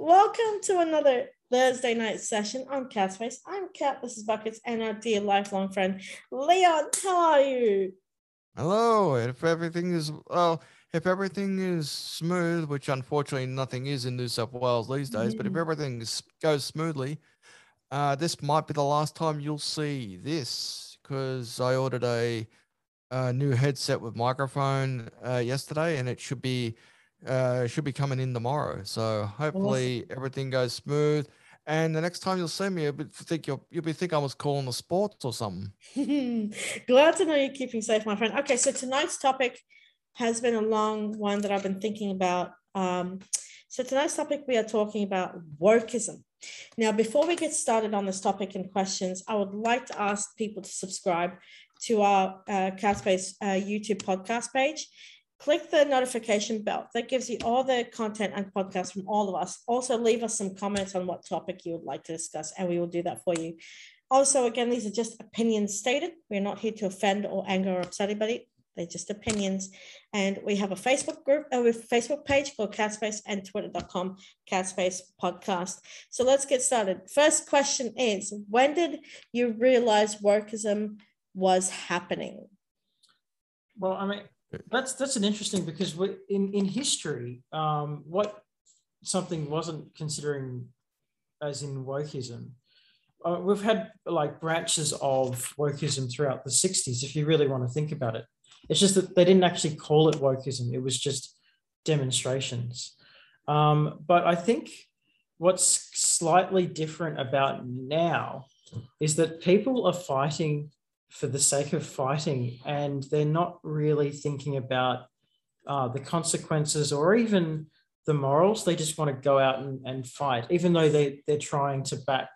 Welcome to another Thursday night session on Catspace. I'm Cat, this is Buckets, and our dear lifelong friend Leon. How are you? Hello. If everything is well, if everything is smooth, which unfortunately nothing is in New South Wales these days, but if Mm. everything goes smoothly, uh, this might be the last time you'll see this because I ordered a, a new headset with microphone uh, yesterday, and it should be uh, should be coming in tomorrow. So hopefully everything goes smooth. And the next time you'll see me, you'll be think you'll, you'll be think I was calling the sports or something. Glad to know you're keeping safe, my friend. Okay, so tonight's topic has been a long one that I've been thinking about. Um, so tonight's topic, we are talking about wokeism. Now, before we get started on this topic and questions, I would like to ask people to subscribe to our uh, uh, YouTube podcast page. Click the notification bell. That gives you all the content and podcasts from all of us. Also, leave us some comments on what topic you would like to discuss, and we will do that for you. Also, again, these are just opinions stated. We're not here to offend or anger or upset anybody. They're just opinions. And we have a Facebook group, uh, a Facebook page called Catspace and twitter.com Catspace podcast. So let's get started. First question is When did you realize wokeism was happening? Well, I mean, that's that's an interesting because in in history, um, what something wasn't considering as in wokeism, uh, we've had like branches of wokeism throughout the '60s. If you really want to think about it, it's just that they didn't actually call it wokeism; it was just demonstrations. Um, but I think what's slightly different about now is that people are fighting for the sake of fighting and they're not really thinking about uh, the consequences or even the morals. They just want to go out and, and fight even though they, they're trying to back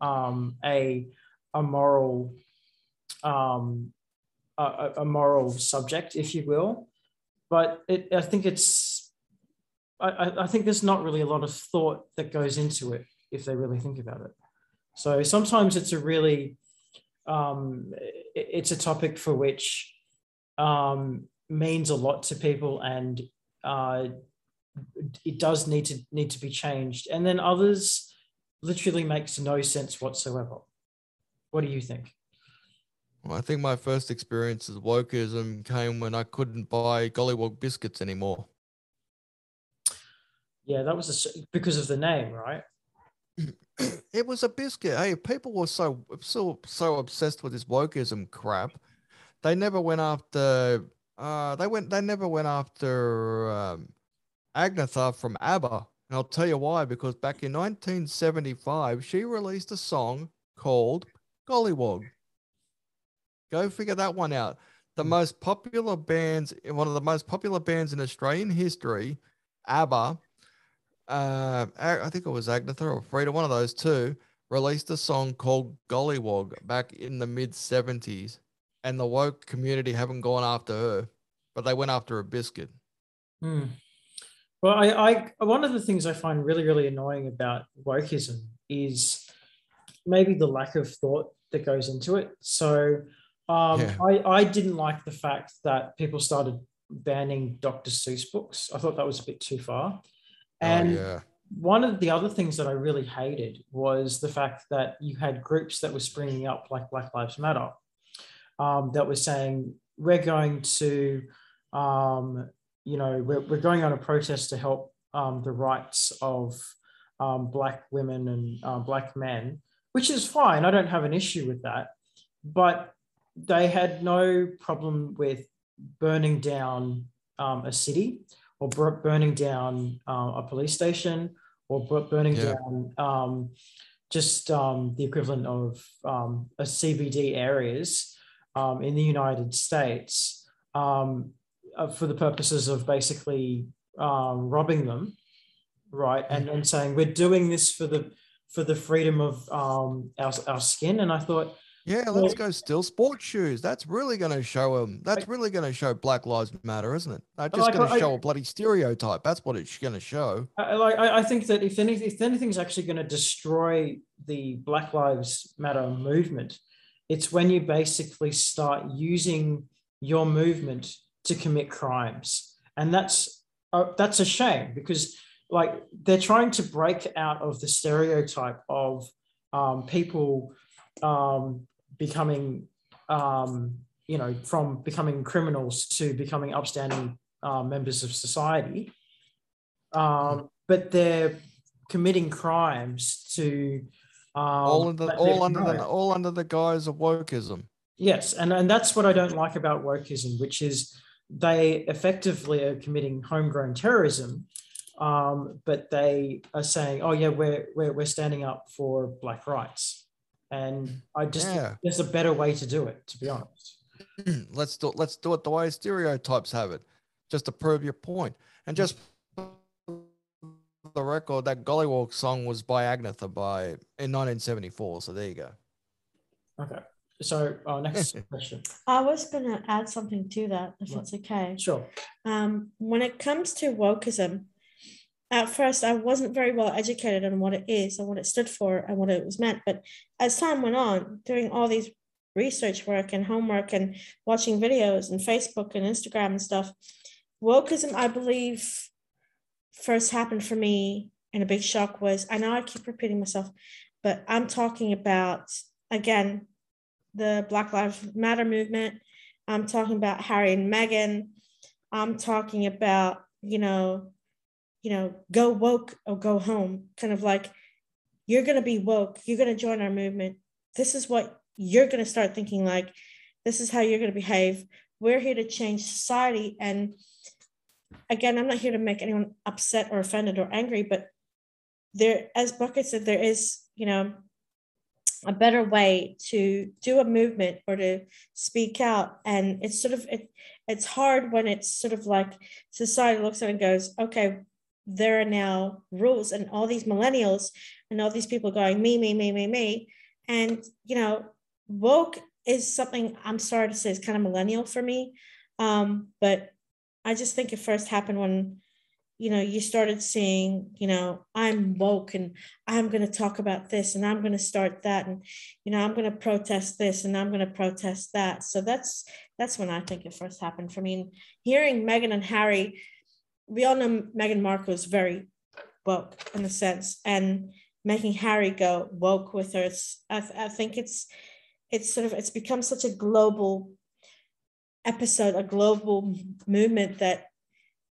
um, a, a moral um, a, a moral subject if you will. But it, i think it's I, I think there's not really a lot of thought that goes into it if they really think about it. So sometimes it's a really um, it's a topic for which um, means a lot to people and uh, it does need to need to be changed. And then others literally makes no sense whatsoever. What do you think? Well, I think my first experience with wokeism came when I couldn't buy Golliwog biscuits anymore. yeah that was a, because of the name right it was a biscuit. Hey, people were so so so obsessed with this wokeism crap. They never went after. Uh, they went. They never went after um, Agnetha from ABBA, and I'll tell you why. Because back in 1975, she released a song called Golliwog. Go figure that one out. The most popular bands, one of the most popular bands in Australian history, ABBA, uh, I think it was Agnetha or Frida, one of those two, released a song called Golliwog back in the mid 70s. And the woke community haven't gone after her, but they went after a biscuit. Hmm. Well, I, I one of the things I find really, really annoying about wokeism is maybe the lack of thought that goes into it. So um, Yeah. I, I didn't like the fact that people started banning Dr. Seuss books. I thought that was a bit too far. And oh, yeah. one of the other things that I really hated was the fact that you had groups that were springing up like Black Lives Matter um, that were saying we're going to, um, you know, we're, we're going on a protest to help um, the rights of um, Black women and uh, Black men, which is fine. I don't have an issue with that. But they had no problem with burning down um, a city or bur- burning down uh, a police station or bur- burning Yeah. down um, just um, the equivalent of um, a CBD areas um, in the United States um, uh, for the purposes of basically um, robbing them, right? And then saying we're doing this for the for the freedom of um, our, our skin. And I thought, Yeah, let's go steal sports shoes. That's really going to show them. That's really going to show Black Lives Matter, isn't it? Not just Like, going to show a bloody stereotype. That's what it's going to show. I, like I, I think that if any, if anything's actually going to destroy the Black Lives Matter movement, it's when you basically start using your movement to commit crimes, and that's uh, that's a shame because like they're trying to break out of the stereotype of um, people um, becoming, um, you know, from becoming criminals to becoming upstanding uh, members of society. Um, but they're committing crimes to um, all under all under the all under the guise of wokeism. Yes, and and that's what I don't like about wokeism, which is they effectively are committing homegrown terrorism, um, but they are saying, "Oh yeah, we're we're we're standing up for black rights," and I just yeah. there's a better way to do it, to be honest. let's do let's do it the way stereotypes have it, just to prove your point. point, and just the record that Golliwog song was by Agnetha by in 1974. So there you go. Okay. So our next question. I was going to add something to that, if right. it's okay. Sure. Um, when it comes to wokeism, at first I wasn't very well educated on what it is and what it stood for and what it was meant. But as time went on, doing all these research work and homework and watching videos and Facebook and Instagram and stuff, wokeism, I believe, first happened for me and a big shock was I know I keep repeating myself, but I'm talking about again the Black Lives Matter movement. I'm talking about Harry and Meghan. I'm talking about, you know, you know, go woke or go home, kind of like you're going to be woke, you're going to join our movement. This is what you're going to start thinking like. This is how you're going to behave. We're here to change society. And again, I'm not here to make anyone upset or offended or angry, but there, as Bucket said, there is, you know, a better way to do a movement or to speak out and it's sort of it, it's hard when it's sort of like society looks at it and goes okay there are now rules and all these millennials and all these people going me me me me me and you know woke is something i'm sorry to say is kind of millennial for me um, but i just think it first happened when you know, you started seeing, you know, I'm woke and I'm going to talk about this and I'm going to start that and, you know, I'm going to protest this and I'm going to protest that. So that's that's when I think it first happened for me. And hearing Meghan and Harry, we all know Meghan Markle is very woke in a sense, and making Harry go woke with her, it's, I, I think it's it's sort of it's become such a global episode, a global movement that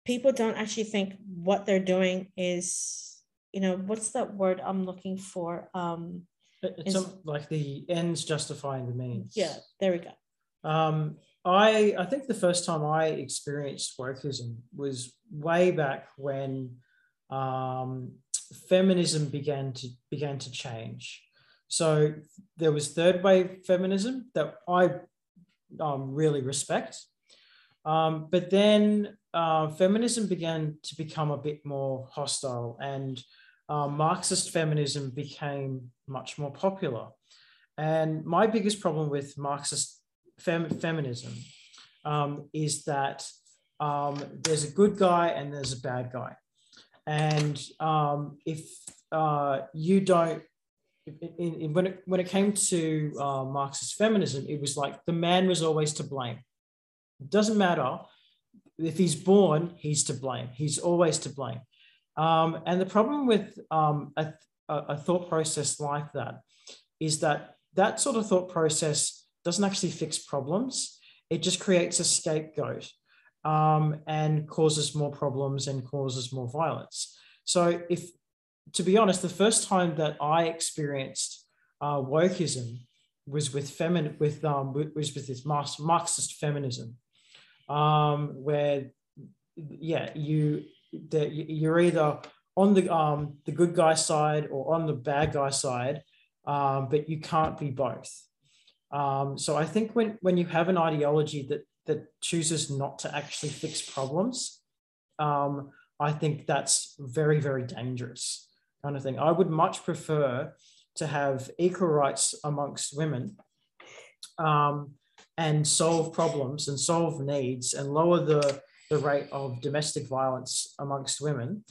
people don't actually think what they're doing is you know what's that word i'm looking for? Um it's is, like the ends justifying the means. Yeah there we go. Um i i think the first time i experienced wokeism was way back when um feminism began to began to change so there was third wave feminism that i um, really respect um, but then uh, feminism began to become a bit more hostile and uh, Marxist feminism became much more popular. And my biggest problem with Marxist fem- feminism um, is that um, there's a good guy and there's a bad guy. And um, if uh, you don't, in, in, when, it, when it came to uh, Marxist feminism, it was like the man was always to blame. It doesn't matter if he's born, he's to blame. He's always to blame. Um, and the problem with um, a, a, thought process like that is that that sort of thought process doesn't actually fix problems. It just creates a scapegoat um, and causes more problems and causes more violence. So, if to be honest, the first time that I experienced uh, wokeism was with femin with um, was with this Marxist feminism um, where yeah you that you're either on the um, the good guy side or on the bad guy side, um, but you can't be both. Um, so I think when when you have an ideology that that chooses not to actually fix problems, um, I think that's very very dangerous kind of thing. I would much prefer to have equal rights amongst women um, and solve problems and solve needs and lower the, the rate of domestic violence amongst women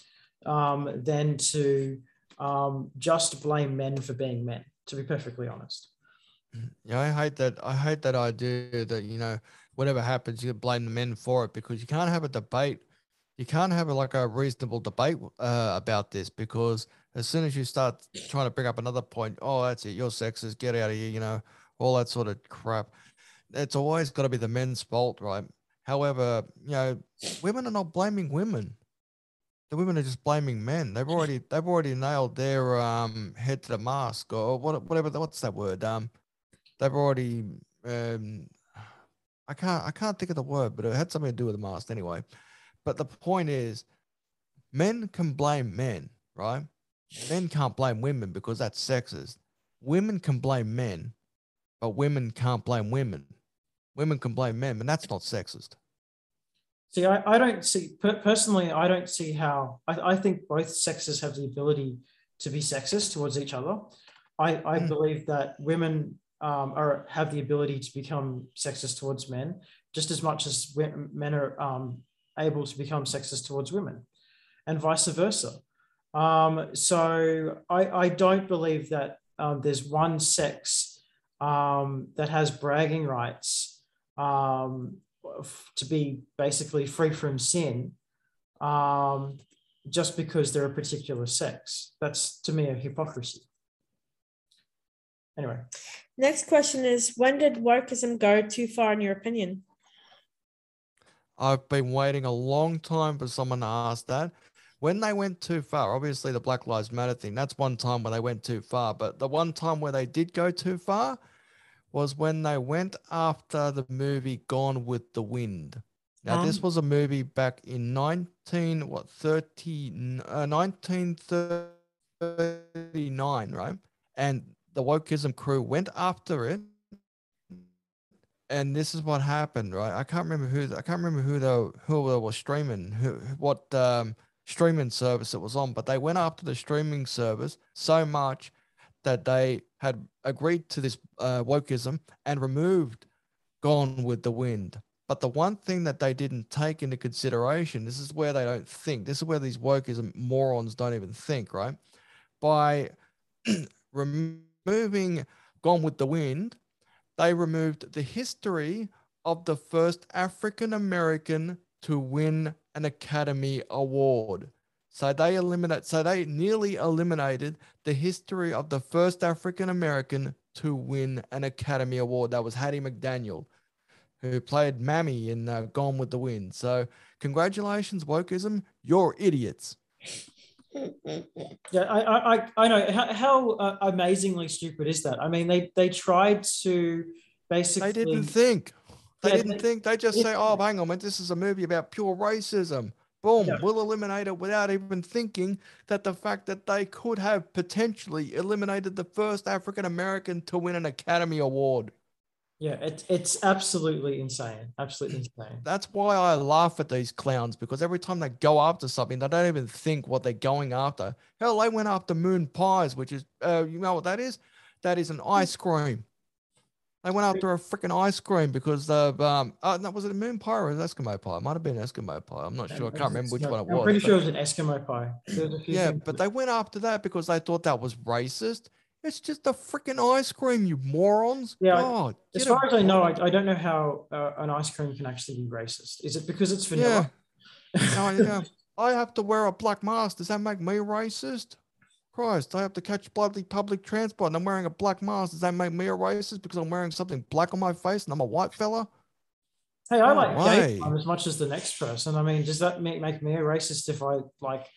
um, than to um, just blame men for being men, to be perfectly honest. Yeah, I hate that. I hate that idea that, you know, whatever happens, you blame the men for it because you can't have a debate. you can't have a, like a reasonable debate uh, about this because as soon as you start trying to bring up another point, oh, that's it, you're sexist, get out of here, you know, all that sort of crap. It's always got to be the men's fault, right? However, you know, women are not blaming women. The women are just blaming men. They've already they've already nailed their um head to the mask or what whatever what's that word um they've already um I can't I can't think of the word but it had something to do with the mask anyway but the point is, men can blame men, right? Men can't blame women because that's sexist. Women can blame men, but women can't blame women. Women can blame men, and that's not sexist. See, I, I don't see personally. I don't see how. I, I think both sexes have the ability to be sexist towards each other. I, I mm. believe that women um, are have the ability to become sexist towards men just as much as men are um, able to become sexist towards women and vice versa. Um, so I, I, don't believe that um, there's one sex um, that has bragging rights um, to be basically free from sin um, just because they're a particular sex. That's to me a hypocrisy. Anyway. Next question is When did wokeism go too far, in your opinion? I've been waiting a long time for someone to ask that. When they went too far, obviously the Black Lives Matter thing, that's one time where they went too far. But the one time where they did go too far was when they went after the movie Gone with the Wind. Now, um, this was a movie back in 19, what, 30, uh, 1939, right? And the wokeism crew went after it and this is what happened, right? I can't remember who I can't remember who they who they were streaming, who what um, streaming service it was on, but they went after the streaming service so much that they had agreed to this uh, wokeism and removed Gone with the Wind. But the one thing that they didn't take into consideration, this is where they don't think. This is where these wokeism morons don't even think, right? By removing Gone with the Wind, they removed the history of the first African American to win an Academy Award. So they eliminate so they nearly eliminated the history of the first African American to win an Academy Award. That was Hattie McDaniel, who played Mammy in uh, Gone with the Wind. So congratulations, wokeism. You're idiots. Yeah, I, I, I know how, how uh, amazingly stupid is that? I mean, they they tried to basically. They didn't think. They yeah, didn't they, think. They just say, "Oh, hang on, man, this is a movie about pure racism." Boom, yeah. we'll eliminate it without even thinking that the fact that they could have potentially eliminated the first African American to win an Academy Award. Yeah, it, it's absolutely insane. Absolutely insane. That's why I laugh at these clowns because every time they go after something, they don't even think what they're going after. Hell, they went after moon pies, which is, uh, you know what that is? That is an ice cream. They went after a freaking ice cream because of um. Uh, no, was it a moon pie or an Eskimo pie? It might have been an Eskimo pie. I'm not sure. I can't remember which one it was. I'm pretty sure it was an Eskimo pie. Yeah, but they went after that because they thought that was racist. It's just a freaking ice cream, you morons. Yeah. God, as far as I know, I, I don't know how uh, an ice cream can actually be racist. Is it because it's vanilla? Yeah. no, yeah. I have to wear a black mask. Does that make me racist? Christ, I have to catch bloody public transport and I'm wearing a black mask. Does that make me a racist because I'm wearing something black on my face and I'm a white fella? Hey, I like gay time as much as the next person. I mean, does that make, make me a racist if I like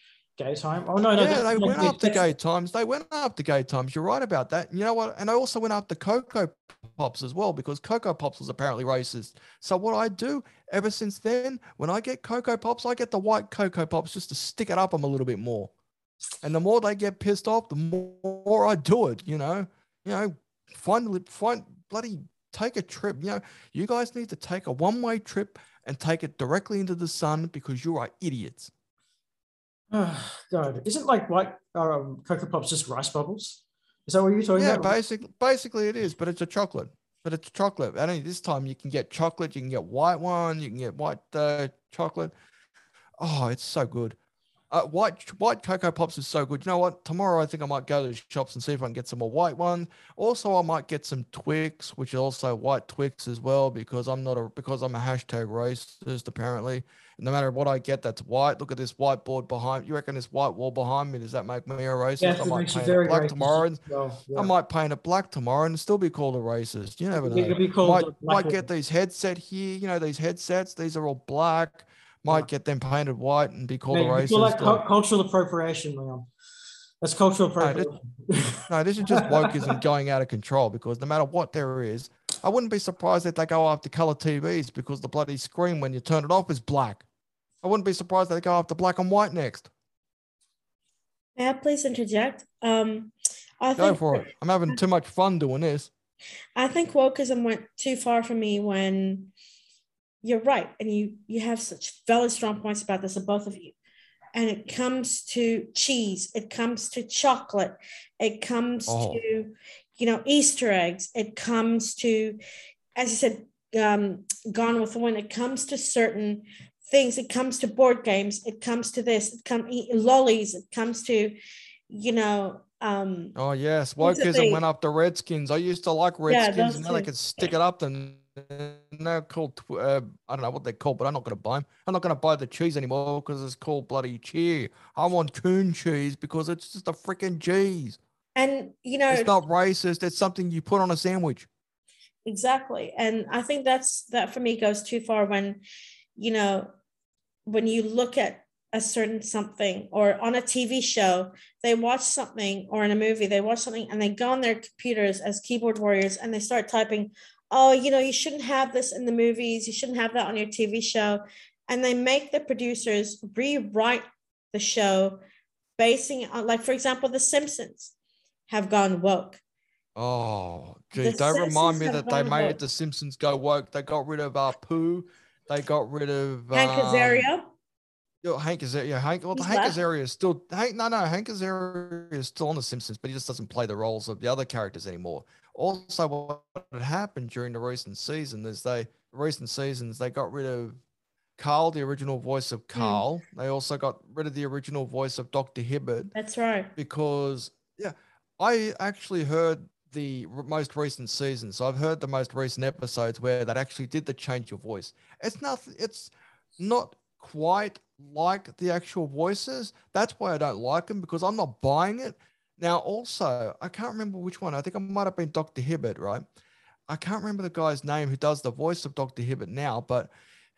gay time? Oh no, no. Yeah, they went after gay times. They went after gay times. You're right about that. And you know what? And I also went after Cocoa Pops as well because Cocoa Pops was apparently racist. So what I do ever since then, when I get Cocoa Pops, I get the white Cocoa Pops just to stick it up them a little bit more. And the more they get pissed off, the more I do it. You know, you know, find find bloody take a trip. You know, you guys need to take a one way trip and take it directly into the sun because you are idiots. Oh, God, isn't like white um, Cocoa Pops just rice bubbles? Is that what you're talking yeah, about? Yeah, basically, basically it is, but it's a chocolate. But it's chocolate. And this time you can get chocolate, you can get white one, you can get white uh, chocolate. Oh, it's so good. Uh, white white cocoa pops is so good. You know what? Tomorrow I think I might go to the shops and see if I can get some more white one. Also, I might get some Twix, which is also white Twix as well, because I'm not a because I'm a hashtag racist apparently. No matter what I get, that's white. Look at this whiteboard behind. You reckon this white wall behind me? Does that make me a racist? Yes, I might paint it black racist tomorrow. well, yeah. I might paint it black tomorrow and still be called a racist. You never know. It'll be called might might get these headset here. You know these headsets. These are all black. Might Yeah. get them painted white and be called a we call that racist. cul- or- cultural appropriation, Leon. That's cultural No, this- No, this is just wokeism going out of control because no matter what there is, I wouldn't be surprised if they go after color TVs because the bloody screen when you turn it off is black. I wouldn't be surprised if they go after black and white next. May I please interject? Um, I Go think for it. I'm having too much fun doing this. I think wokeism went too far for me when you're right, and you you have such very strong points about this, of both of you. And it comes to cheese, it comes to chocolate, it comes Oh. to you know Easter eggs, it comes to, as you said, um, Gone with the Wind. It comes to certain things. It comes to board games. It comes to this. It comes lollies. It comes to, you know, um, Oh yes, wokeism went went the Redskins. I used to like Redskins, and now they can stick it up. Then they're called. Uh, I don't know what they're called, but I'm not going to buy them. I'm not going to buy the cheese anymore because it's called bloody cheer. I want coon cheese because it's just a freaking cheese. and you know, It's not racist. It's something you put on a sandwich. exactly and i think that's that for me goes too far when you know when you look at a certain something or on a tv show they watch something or in a movie they watch something and they go on their computers as keyboard warriors and they start typing oh you know you shouldn't have this in the movies you shouldn't have that on your tv show and they make the producers rewrite the show basing on like for example the simpsons have gone woke Oh, The don't remind me that they made woke. the Simpsons go woke. They got rid of uh, Pooh. They got rid of hank um, azaria yeah, Hank Azaria. Yeah, Hank. Well, He's Hank left. Azaria is still. Hank, no, no, Hank Azaria is still on the Simpsons, but he just doesn't play the roles of the other characters anymore. Also, what had happened during the recent season is they recent seasons they got rid of Carl, the original voice of hmm. Carl. They also got rid of the original voice of Doctor Hibbert that's right because yeah, I actually heard the most recent season. So I've heard the most recent episodes where that actually did the change your voice. It's not it's not quite like the actual voices. That's why I don't like them because I'm not buying it. Now also, I can't remember which one. I think I might have been Dr. Hibbert, right? I can't remember the guy's name who does the voice of Dr. Hibbert now, but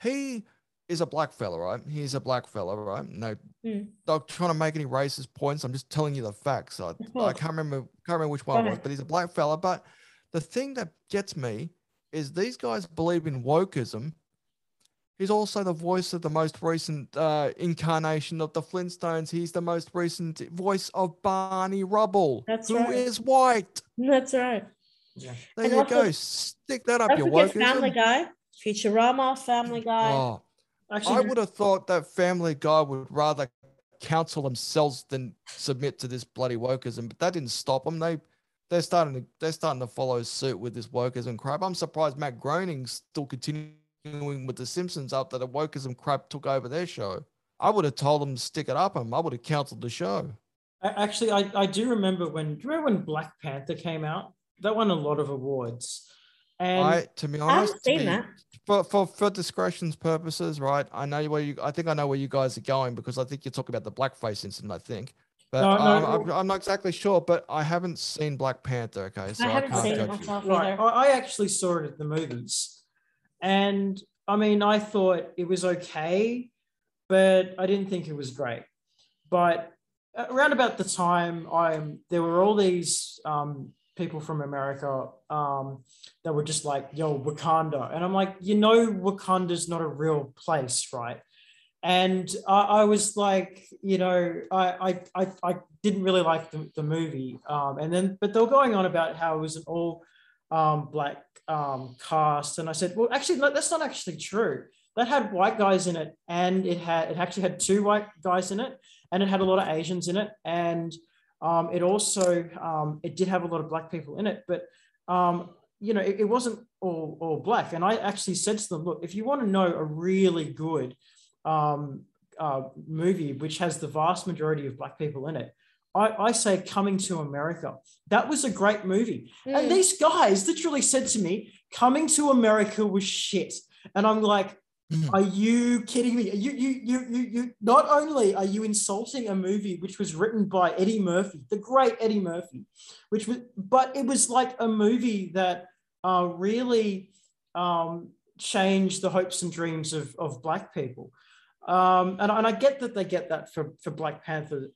he is a black fella, right? He's a black fella, right? No, Hmm. not trying to make any racist points. I'm just telling you the facts. I, I can't remember, can't remember which one it was, but he's a black fella. But the thing that gets me is these guys believe in wokeism. He's also the voice of the most recent uh, incarnation of the Flintstones. He's the most recent voice of Barney Rubble, That's who right. is white. That's right. Yeah. There And you also- go. Stick that up your forget Family wokeism. Guy, Futurama, Family Guy. Oh, Actually, I would have thought that Family Guy would rather counsel themselves than submit to this bloody wokeism, but that didn't stop them. They they're starting to they're starting to follow suit with this wokeism crap. I'm surprised Matt Groening's still continuing with the Simpsons after the wokeism crap took over their show. I would have told them to stick it up and I would have cancelled the show. Actually, I, I do remember when. Do you remember when Black Panther came out? That won a lot of awards. And I to be I honest, haven't to seen be- that. for, for for discretion's purposes, right? I know where you. I think I know where you guys are going because I think you're talking about the blackface incident. I think, but No, no, um, I'm, well- I'm not exactly sure. But I haven't seen Black Panther. Okay, so I I, haven't can't seen it judge you. myself right, either. I, I actually saw it at the movies, and I mean, I thought it was okay, but I didn't think it was great. But around about the time I'm, there were all these um, people from America um, that were just like, "Yo, Wakanda," and I'm like, you know, Wakanda's not a real place, right? And I, I was like, you know, I I, I, I didn't really like the, the movie, um, and then but they were going on about how it was an all um, black um, cast, and I said, well, actually, that's not actually true. That had white guys in it, and it had it actually had two white guys in it, and it had a lot of Asians in it, and um, it also um, it did have a lot of black people in it, but um, you know, it, it wasn't all all black. And I actually said to them, look, if you want to know a really good um, uh, movie, which has the vast majority of black people in it, I, I say Coming to America. That was a great movie. Mm. And these guys literally said to me, Coming to America was shit. And I'm like, Mhm. are you kidding me? You, you, you, you, you, not only are you insulting a movie which was written by Eddie Murphy, the great Eddie Murphy, which was, but it was like a movie that uh, really um, changed the hopes and dreams of, of Black people. Um, and, and I get that they get that for, for Black Panther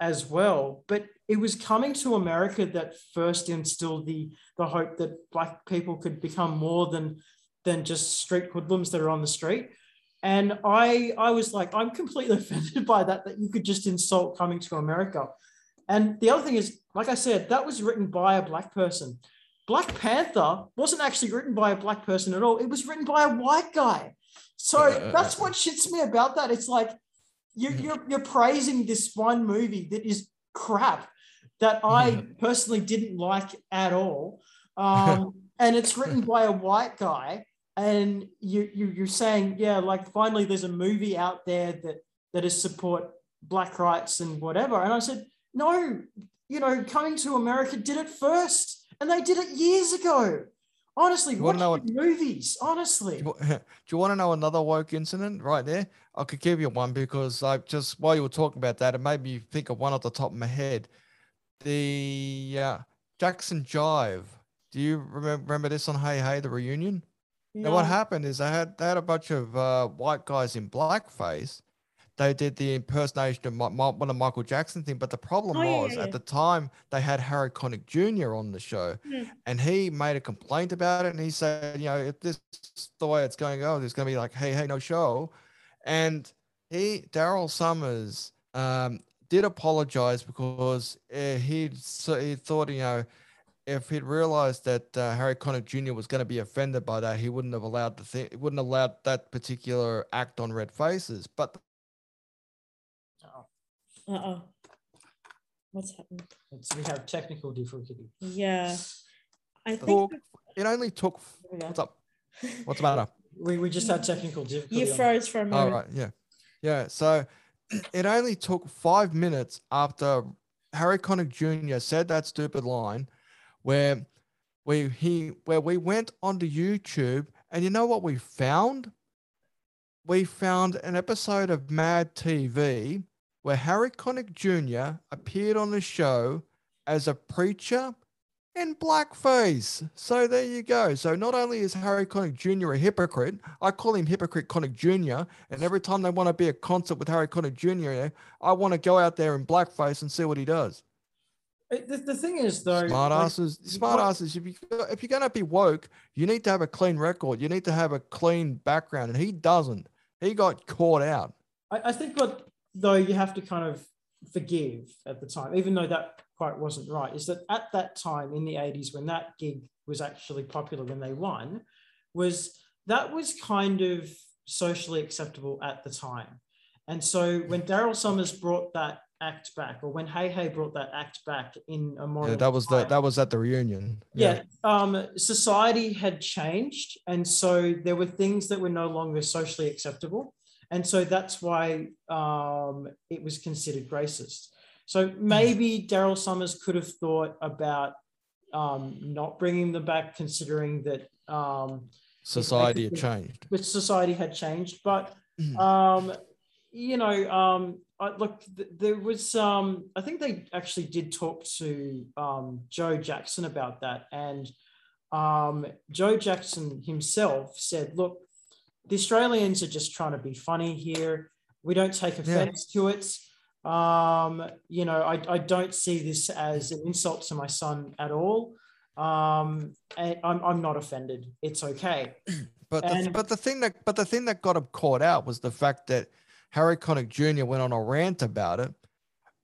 as well, but it was coming to America that first instilled the, the hope that Black people could become more than than just street hoodlums that are on the street. And I, I was like, I'm completely offended by that, that you could just insult coming to America. And the other thing is, like I said, that was written by a black person. Black Panther wasn't actually written by a black person at all. It was written by a white guy. So that's what shits me about that. It's like you're, you're, you're praising this one movie that is crap that I personally didn't like at all. Um, and it's written by a white guy and you, you you're saying yeah like finally there's a movie out there that that is support black rights and whatever. And i said no you know coming to america did it first and they did it years ago honestly You watch know the movies honestly Do you, you want to know another woke incident right there? I could give you one because I just while you were talking about that, it made me think of one off the top of my head. The uh, Jackson Jive. Do you remember, remember this on Hey Hey the reunion? Now what happened is they had they had a bunch of uh, white guys in blackface. They did the impersonation of Mi- Mi- one of Michael Jackson thing, but the problem Oh, was yeah, yeah. at the time they had Harry Connick Jr. on the show, Hmm. and he made a complaint about it, and he said, you know, if this is the way it's going to go, there's going to be like, hey, hey, no show, and he Daryl Somers um, did apologize because uh, he so he thought, you know, if he'd realized that uh, Harry Connick Jr. was going to be offended by that, he wouldn't have allowed the thing, wouldn't have allowed that particular act on Red Faces. But Uh-oh. What's happened? It's- we have technical difficulty Yeah. I think it only took. There we go. What's up? What's the matter? we, we just had technical difficulty you froze for a All moment. right, yeah, yeah. So it only took five minutes after Harry Connick Jr. said that stupid line, where we he where we went onto YouTube, and you know what we found? We found an episode of Mad TV where Harry Connick Jr. appeared on the show as a preacher in blackface. So there you go. So not only is Harry Connick Jr. a hypocrite, I call him Hypocrite Connick Jr. And every time they want to be a concert with Harry Connick Jr., I want to go out there in blackface and see what he does. Uh, The, the thing is though Smart like, asses, you- smart asses. If you if you're gonna be woke, you need to have a clean record. You need to have a clean background, and he doesn't. He got caught out. I, I think what though you have to kind of forgive at the time, even though that quite wasn't right, is that at that time in the 80s when that gig was actually popular when they won, was that was kind of socially acceptable at the time. And so when Daryl Somers brought that act back, or when Hey Hey brought that act back in a more Yeah, that was the that was at the reunion. yeah, um, society had changed, and so there were things that were no longer socially acceptable, and so that's why um, it was considered racist. So maybe Daryl Somers could have thought about um, not bringing them back, considering that um, Society had changed. which society had changed. But um, you know, um, I, look, th- there was, um, I think they actually did talk to um, Joe Jackson about that, and um, Joe Jackson himself said, "Look, the Australians are just trying to be funny here. We don't take offense to it. Um, you know, I, I don't see this as an insult to my son at all." Um, and I'm, I'm not offended. It's okay. But the, but the thing that but the thing that got him caught out was the fact that Harry Connick Jr. went on a rant about it,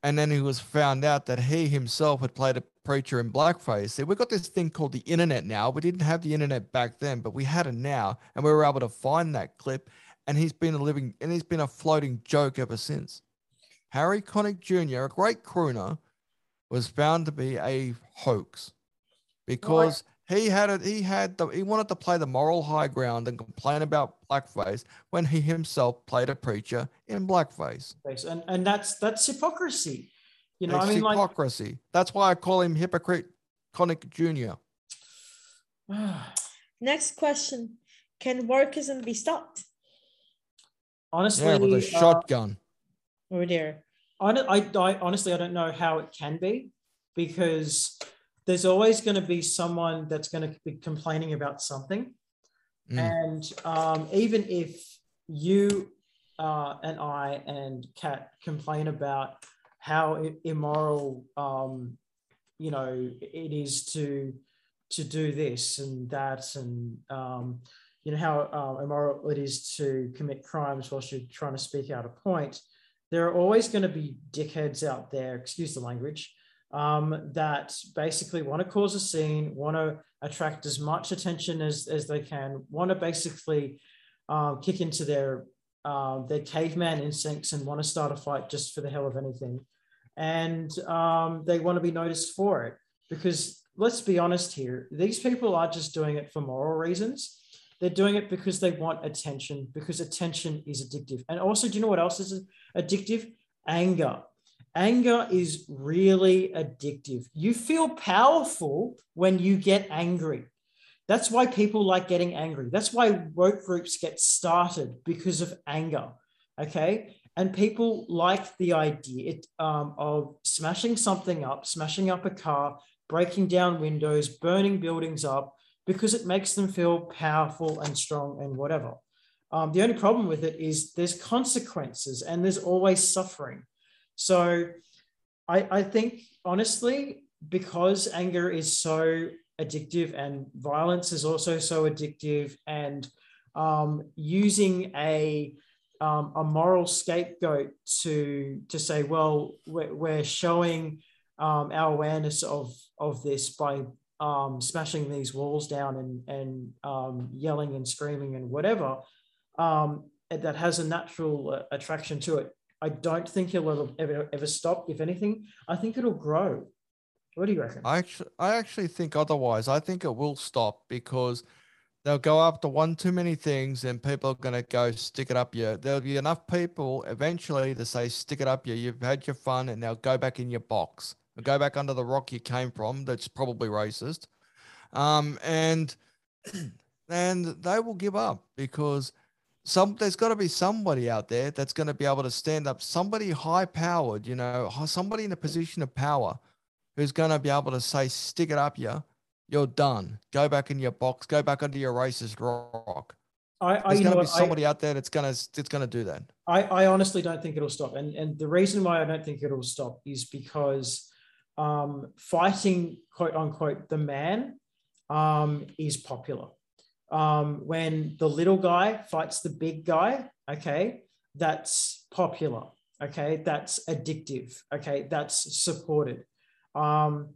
and then he was found out that he himself had played a preacher in blackface. See, We've got this thing called the internet now. We didn't have the internet back then, but we had it now, and we were able to find that clip. And he's been a living and he's been a floating joke ever since. Harry Connick Jr., a great crooner, was found to be a hoax because he had it. He had the. He wanted to play the moral high ground and complain about blackface when he himself played a preacher in blackface. And and that's that's hypocrisy. You know, It's I mean, hypocrisy. That's why I call him hypocrite, Connick Junior. Next question. Can wokeism be stopped? honestly, Yeah, with a uh, shotgun. Over there. I, I, I honestly I don't know how it can be because there's always going to be someone that's going to be complaining about something, Mm. and um, even if you uh, and I and Kat complain about how immoral um, you know it is to to do this and that and um, you know how uh, immoral it is to commit crimes whilst you're trying to speak out a point there are always going to be dickheads out there, excuse the language, um, that basically want to cause a scene, want to attract as much attention as, as they can, want to basically um, kick into their um, their caveman instincts and want to start a fight just for the hell of anything. And um, they want to be noticed for it. Because let's be honest here, these people aren't just doing it for moral reasons. They're doing it because they want attention, because attention is addictive. And also, do you know what else is addictive? Anger. Anger is really addictive. You feel powerful when you get angry. That's why people like getting angry. That's why woke groups get started because of anger. Okay. And people like the idea um, of smashing something up, smashing up a car, breaking down windows, burning buildings up, because it makes them feel powerful and strong and whatever. Um, the only problem with it is there's consequences and there's always suffering. So I, I think, honestly, because anger is so addictive and violence is also so addictive, and um, using a um, a moral scapegoat to to say, well, we're, showing um, our awareness of of this by um, smashing these walls down and and um, yelling and screaming and whatever um, that has a natural uh, attraction to it. I don't think it'll ever ever stop. If anything, I think it'll grow. What do you reckon? I actually, I actually think otherwise. I think it will stop because they'll go after one too many things, and people are going to go stick it up you. There'll be enough people eventually to say, "Stick it up you. You've had your fun, and now go back in your box. Go back under the rock you came from. That's probably racist." Um, and and they will give up because some there's got to be somebody out there that's going to be able to stand up. Somebody high powered, you know, somebody in a position of power who's going to be able to say, stick it up, you. You're done. Go back in your box. Go back under your racist rock. I, I, There's going to be what, I- somebody out there that's going to that's going to do that. I, I honestly don't think it'll stop. And, and the reason why I don't think it'll stop is because um, fighting, quote unquote, the man um, is popular. Um, when the little guy fights the big guy, okay, that's popular. Okay, that's addictive. Okay, that's supported. Um,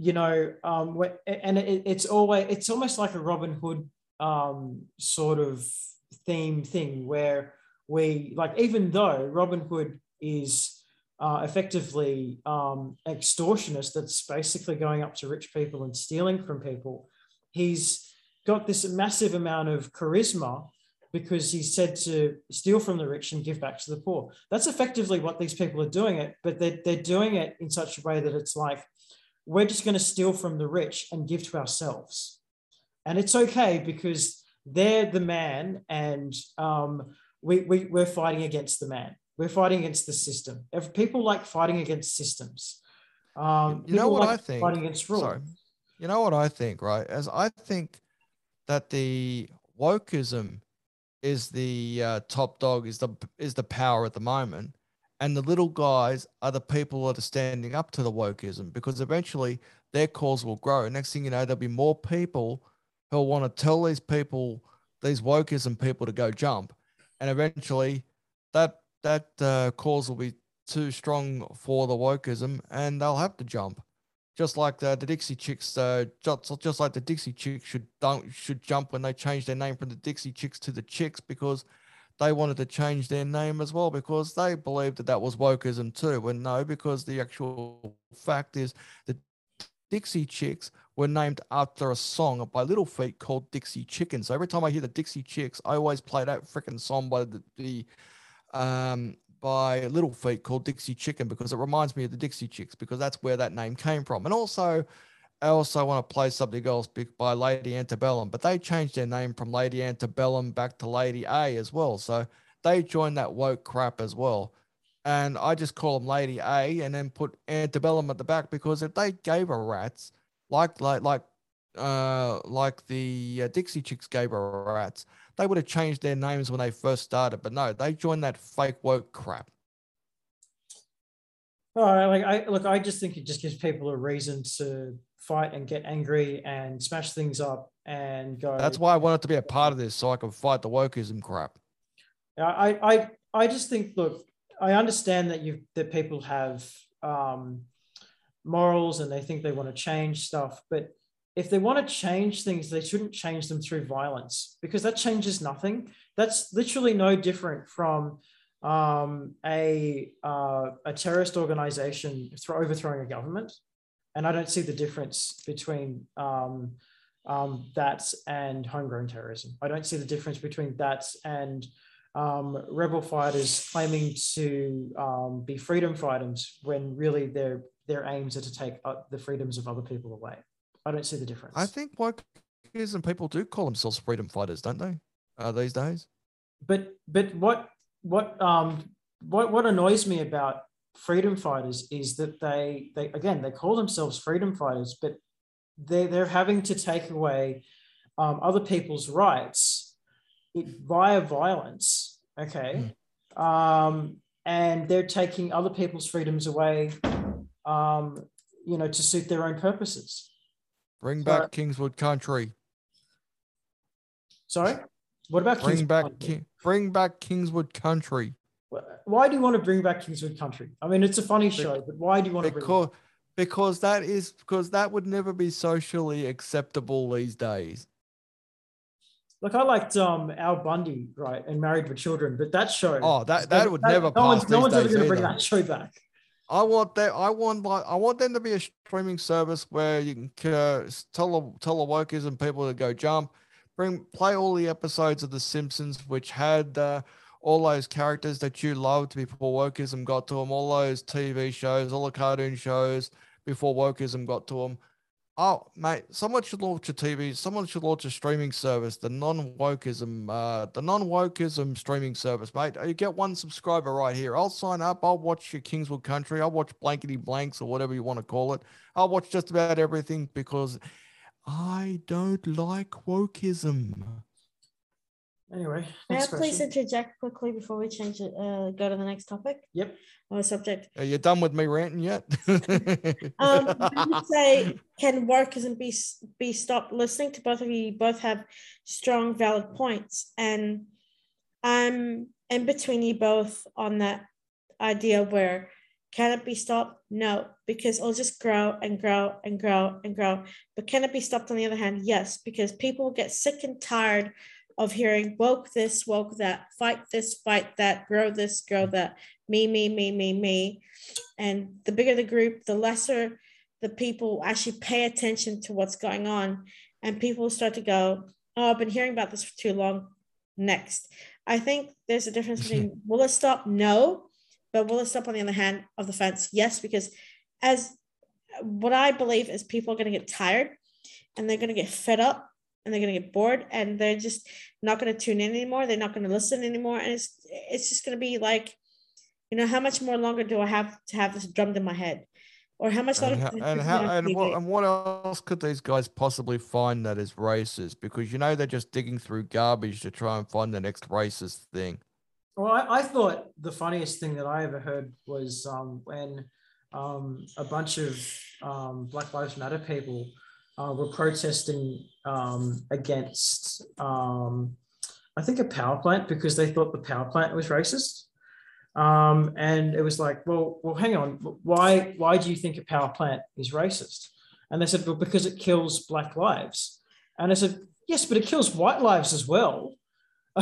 you know, um, and it, it's always it's almost like a Robin Hood um, sort of theme thing where we like even though Robin Hood is uh, effectively um, extortionist that's basically going up to rich people and stealing from people, he's got this massive amount of charisma because he's said to steal from the rich and give back to the poor. That's effectively what these people are doing it, but they're, they're doing it in such a way that it's like, we're just going to steal from the rich and give to ourselves. And it's okay because they're the man and um, we, we, we're fighting against the man. We're fighting against the system. If people like fighting against systems, um, You know what like I think? Fighting against rules. Sorry. You know what I think, right? As I think that the wokeism is the uh, top dog, is the is the power at the moment, and the little guys are the people that are standing up to the wokeism because eventually their cause will grow. Next thing you know, there'll be more people who'll want to tell these people, these wokeism people, to go jump, and eventually that that uh, cause will be too strong for the wokeism, and they'll have to jump just like the, the Dixie Chicks, uh, just, just like the Dixie Chicks should don't should jump when they change their name from the Dixie Chicks to the Chicks because they wanted to change their name as well because they believed that that was wokeism too. When no, because the actual fact is the Dixie Chicks were named after a song by Little Feat called Dixie Chicken. So every time I hear the Dixie Chicks, I always play that freaking song by the, the um by Little Feat called Dixie Chicken because it reminds me of the Dixie Chicks because that's where that name came from. And also, I also want to play something else by Lady Antebellum, but they changed their name from Lady Antebellum back to Lady A as well. So they joined that woke crap as well. And I just call them Lady A and then put Antebellum at the back because if they gave a rats, like like like uh like the uh, Dixie Chicks gave a rats, they would have changed their names when they first started. But no, they joined that fake woke crap. Oh, like I look, I just think it just gives people a reason to fight and get angry and smash things up and go. That's why I wanted to be a part of this so I could fight the wokeism crap. I I I just think look, I understand that you that people have um, morals and they think they want to change stuff, but if they want to change things, they shouldn't change them through violence because that changes nothing. That's literally no different from um, a uh, a terrorist organization overthrowing a government, and I don't see the difference between um, um, that and homegrown terrorism. I don't see the difference between that and um, rebel fighters claiming to um, be freedom fighters when really their their aims are to take uh, the freedoms of other people away. I don't see the difference. I think wokeism people do call themselves freedom fighters, don't they? Uh, these days. But but what what um what what annoys me about freedom fighters is that they they again they call themselves freedom fighters, but they they're having to take away um, other people's rights via violence. Okay, mm. um, and they're taking other people's freedoms away, um, you know, to suit their own purposes. Bring back Kingswood Country. Sorry, what about bring Kingswood back Ki- bring back Kingswood Country? Why do you want to bring back Kingswood Country? I mean, it's a funny show, but why do you want to because, bring because that is because that would never be socially acceptable these days. Look, I liked um Al Bundy, right, and Married with Children, but that show. Oh, that that would that, never. No one's, no one's ever going to bring that show back. I want that. I want like I want them to be a streaming service where you can uh, tell tell the wokeism people to go jump, bring play all the episodes of The Simpsons, which had uh, all those characters that you loved before wokeism got to them, all those TV shows, all the cartoon shows before wokeism got to them. Oh, mate, someone should launch a TV. Someone should launch a streaming service, the non-wokeism, uh, the non-wokeism streaming service, mate. You get one subscriber right here. I'll sign up. I'll watch your Kingswood Country. I'll watch Blankety Blanks or whatever you want to call it. I'll watch just about everything because I don't like wokeism. Anyway, may I please interject quickly before we change it? Uh, go to the next topic. Yep. Or subject. Are you done with me ranting yet? um, say, can wokeism be be stopped? Listening to both of you, you both have strong, valid points, and I'm in between you both on that idea where can it be stopped? No, because it'll just grow and grow and grow and grow. But can it be stopped on the other hand? Yes, because people will get sick and tired of hearing woke this, woke that, fight this, fight that, grow this, grow that, me, me, me, me, me. And the bigger the group, the lesser the people actually pay attention to what's going on. And people start to go, oh, I've been hearing about this for too long. Next. I think there's a difference between will it stop? No. But will it stop on the other hand of the fence? Yes, because as what I believe is people are going to get tired and they're going to get fed up and they're going to get bored and they're just not going to tune in anymore they're not going to listen anymore and it's it's just going to be like you know how much more longer do i have to have this drummed in my head? Or how much longer and how, and, how, and, what, and what else could these guys possibly find that is racist? Because you know they're just digging through garbage to try and find the next racist thing. Well i, I thought the funniest thing that i ever heard was um, when um, a bunch of um, black lives matter people uh, were protesting um, against, um, I think, a power plant because they thought the power plant was racist. Um, and it was like, well, well, hang on, why, why do you think a power plant is racist? And they said, well, because it kills black lives. And I said, yes, but it kills white lives as well.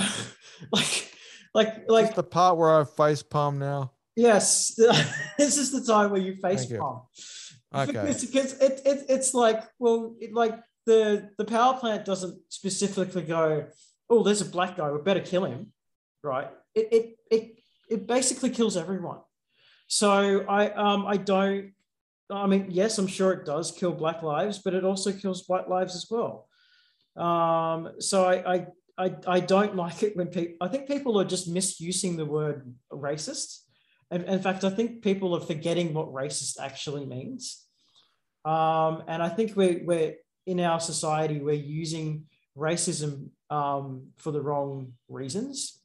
like, like, like the part where I face palm now. Yes, this is the time where you face palm. Okay. Because, because it, it, it's like, well, it, like the, the power plant doesn't specifically go, oh, there's a black guy, we better kill him, right? It, it, it, it basically kills everyone. So I, um, I don't, I mean, yes, I'm sure it does kill black lives, but it also kills white lives as well. Um, so I, I, I, I don't like it when people, I think people are just misusing the word racist. And in fact, I think people are forgetting what racist actually means. Um, and I think we're, we're in our society, we're using racism um, for the wrong reasons.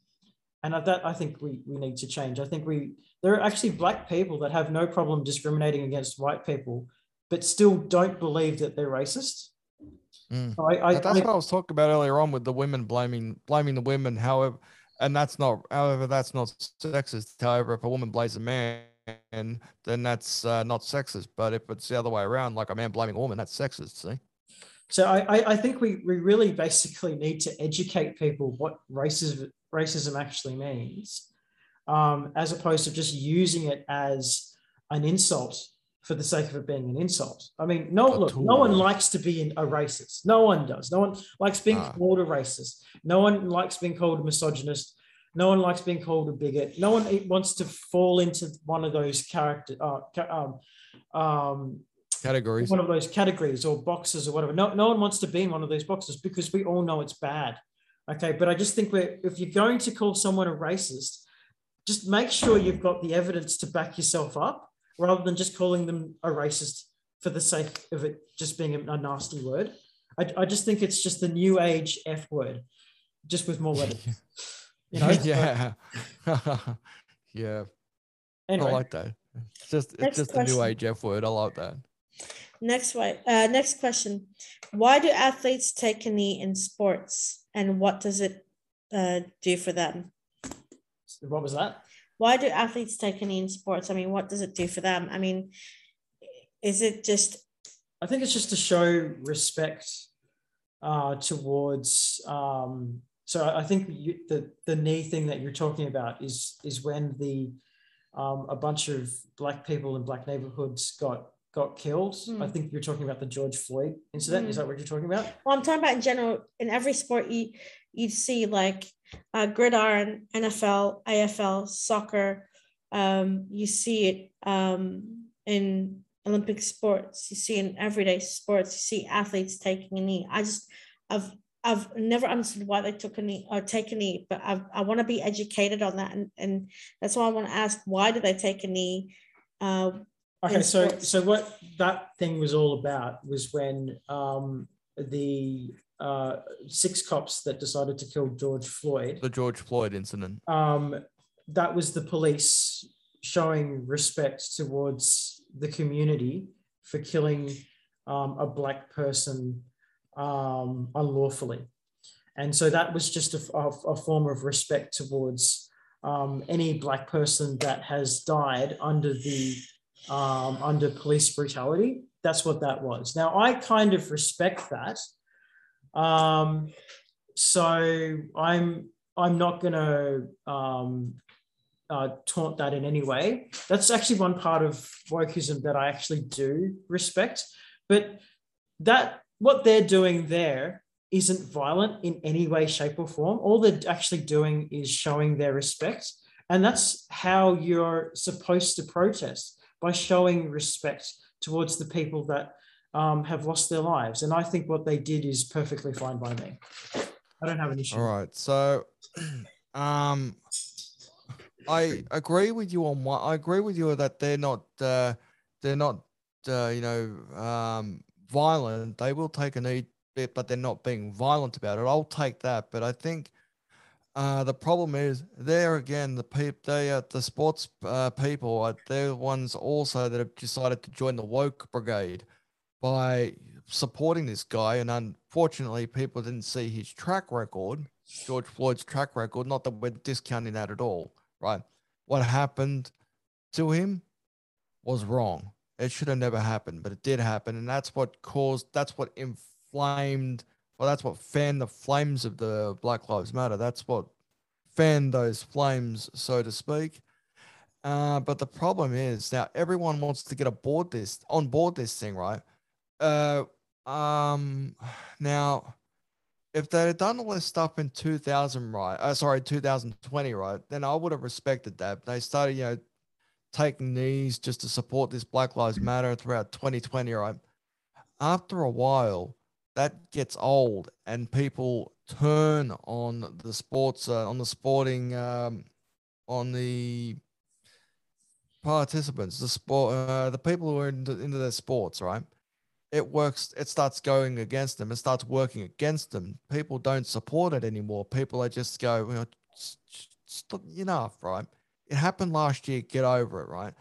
And that I think we, we need to change. I think we, there are actually black people that have no problem discriminating against white people, but still don't believe that they're racist. Mm. I, I, that's I- what I was talking about earlier on with the women blaming blaming the women. However, and that's not. However, that's not sexist. However, if a woman blames a man, then that's uh, not sexist. But if it's the other way around, like a man blaming a woman, that's sexist. See? So I, I, think we, we really basically need to educate people what racism racism actually means, um, as opposed to just using it as an insult for the sake of it being an insult. I mean, no look, no one likes to be a racist. No one does. No one likes being Ah. called a racist. No one likes being called a misogynist. No one likes being called a bigot. No one wants to fall into one of those character uh, um, um, Categories. one of those categories or boxes or whatever. No, no one wants to be in one of those boxes because we all know it's bad. Okay, but I just think we're if you're going to call someone a racist, just make sure you've got the evidence to back yourself up rather than just calling them a racist for the sake of it just being a, a nasty word. I, I just think it's just the new age F word, just with more letters. You know? yeah. yeah. Anyway, I like that. It's just it's Next just a new age F word. I like that. Next way, uh, next question. Why do athletes take a knee in sports and what does it uh, do for them? what was that? Why do athletes take a knee in sports? I mean, what does it do for them? I mean, is it just I think it's just to show respect uh, towards. Um, so I think you, the the knee thing that you're talking about is is when the um, a bunch of black people in black neighborhoods got got killed. Hmm. I think you're talking about the George Floyd incident. Is Hmm. that what you're talking about? Well, I'm talking about in general. In every sport, you you see like uh, gridiron, NFL, AFL, soccer. Um, you see it um, in Olympic sports. You see in everyday sports. You see athletes taking a knee. I just, I've I've never understood why they took a knee or take a knee, but I I want to be educated on that, and and that's why I want to ask why do they take a knee? Uh, Okay, so so what that thing was all about was when um, the uh, six cops that decided to kill George Floyd. The George Floyd incident. um, that was the police showing respect towards the community for killing um, a black person um, unlawfully. And so that was just a, a, a form of respect towards um, any black person that has died under the um, under police brutality. That's what that was. Now I kind of respect that. Um, so I'm I'm not going to um, uh, taunt that in any way. That's actually one part of wokeism that I actually do respect. But that what they're doing there isn't violent in any way, shape, or form. All they're actually doing is showing their respect, and that's how you're supposed to protest by showing respect towards the people that um, have lost their lives. And I think what they did is perfectly fine by me. I don't have an issue. All right. So, um, I agree with you on one. I agree with you that they're not, uh, they're not, uh, you know, um, violent. They will take a knee, bit, but they're not being violent about it. I'll take that. But I think, uh, the problem is there again. The people, they the sports uh, people. Are, they're the ones also that have decided to join the woke brigade by supporting this guy. And unfortunately, people didn't see his track record, George Floyd's track record. Not that we're discounting that at all, right? What happened to him was wrong. It should have never happened, but it did happen. And that's what caused, that's what inflamed, well, that's what fanned the flames of the Black Lives Matter. That's what fanned those flames, so to speak. Uh, but the problem is now everyone wants to get aboard this on board this thing, right? Uh, um, now if they had done all this stuff in 2000, right? Uh, sorry, 2020, right? Then I would have respected that. They started, you know, taking knees just to support this Black Lives Matter throughout 2020, right? After a while, that gets old and people turn on the sports, uh, on the sporting, um, on the participants, the sport, uh, the people who are into, into their sports, right? It works it starts going against them it starts working against them. People don't support it anymore. People are just go you know, enough right? It happened last year get over it right?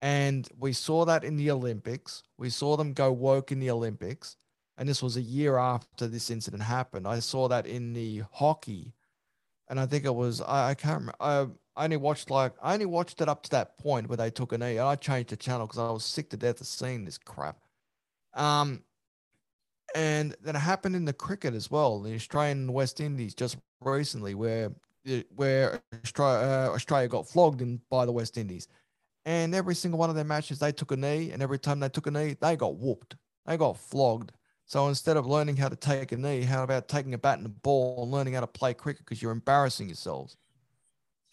And we saw that in the olympics. We saw them go woke in the olympics and this was a year after this incident happened. I saw that in the hockey and i think it was i, I can't remember I, I only watched like I only watched it up to that point where they took a knee. And I changed the channel because I was sick to death of seeing this crap. Um, and that happened in the cricket as well, the Australian West Indies just recently, where where Australia, uh, Australia got flogged in by the West Indies, and every single one of their matches they took a knee, and every time they took a knee, they got whooped, they got flogged. So instead of learning how to take a knee, how about taking a bat and a ball and learning how to play cricket because you're embarrassing yourselves?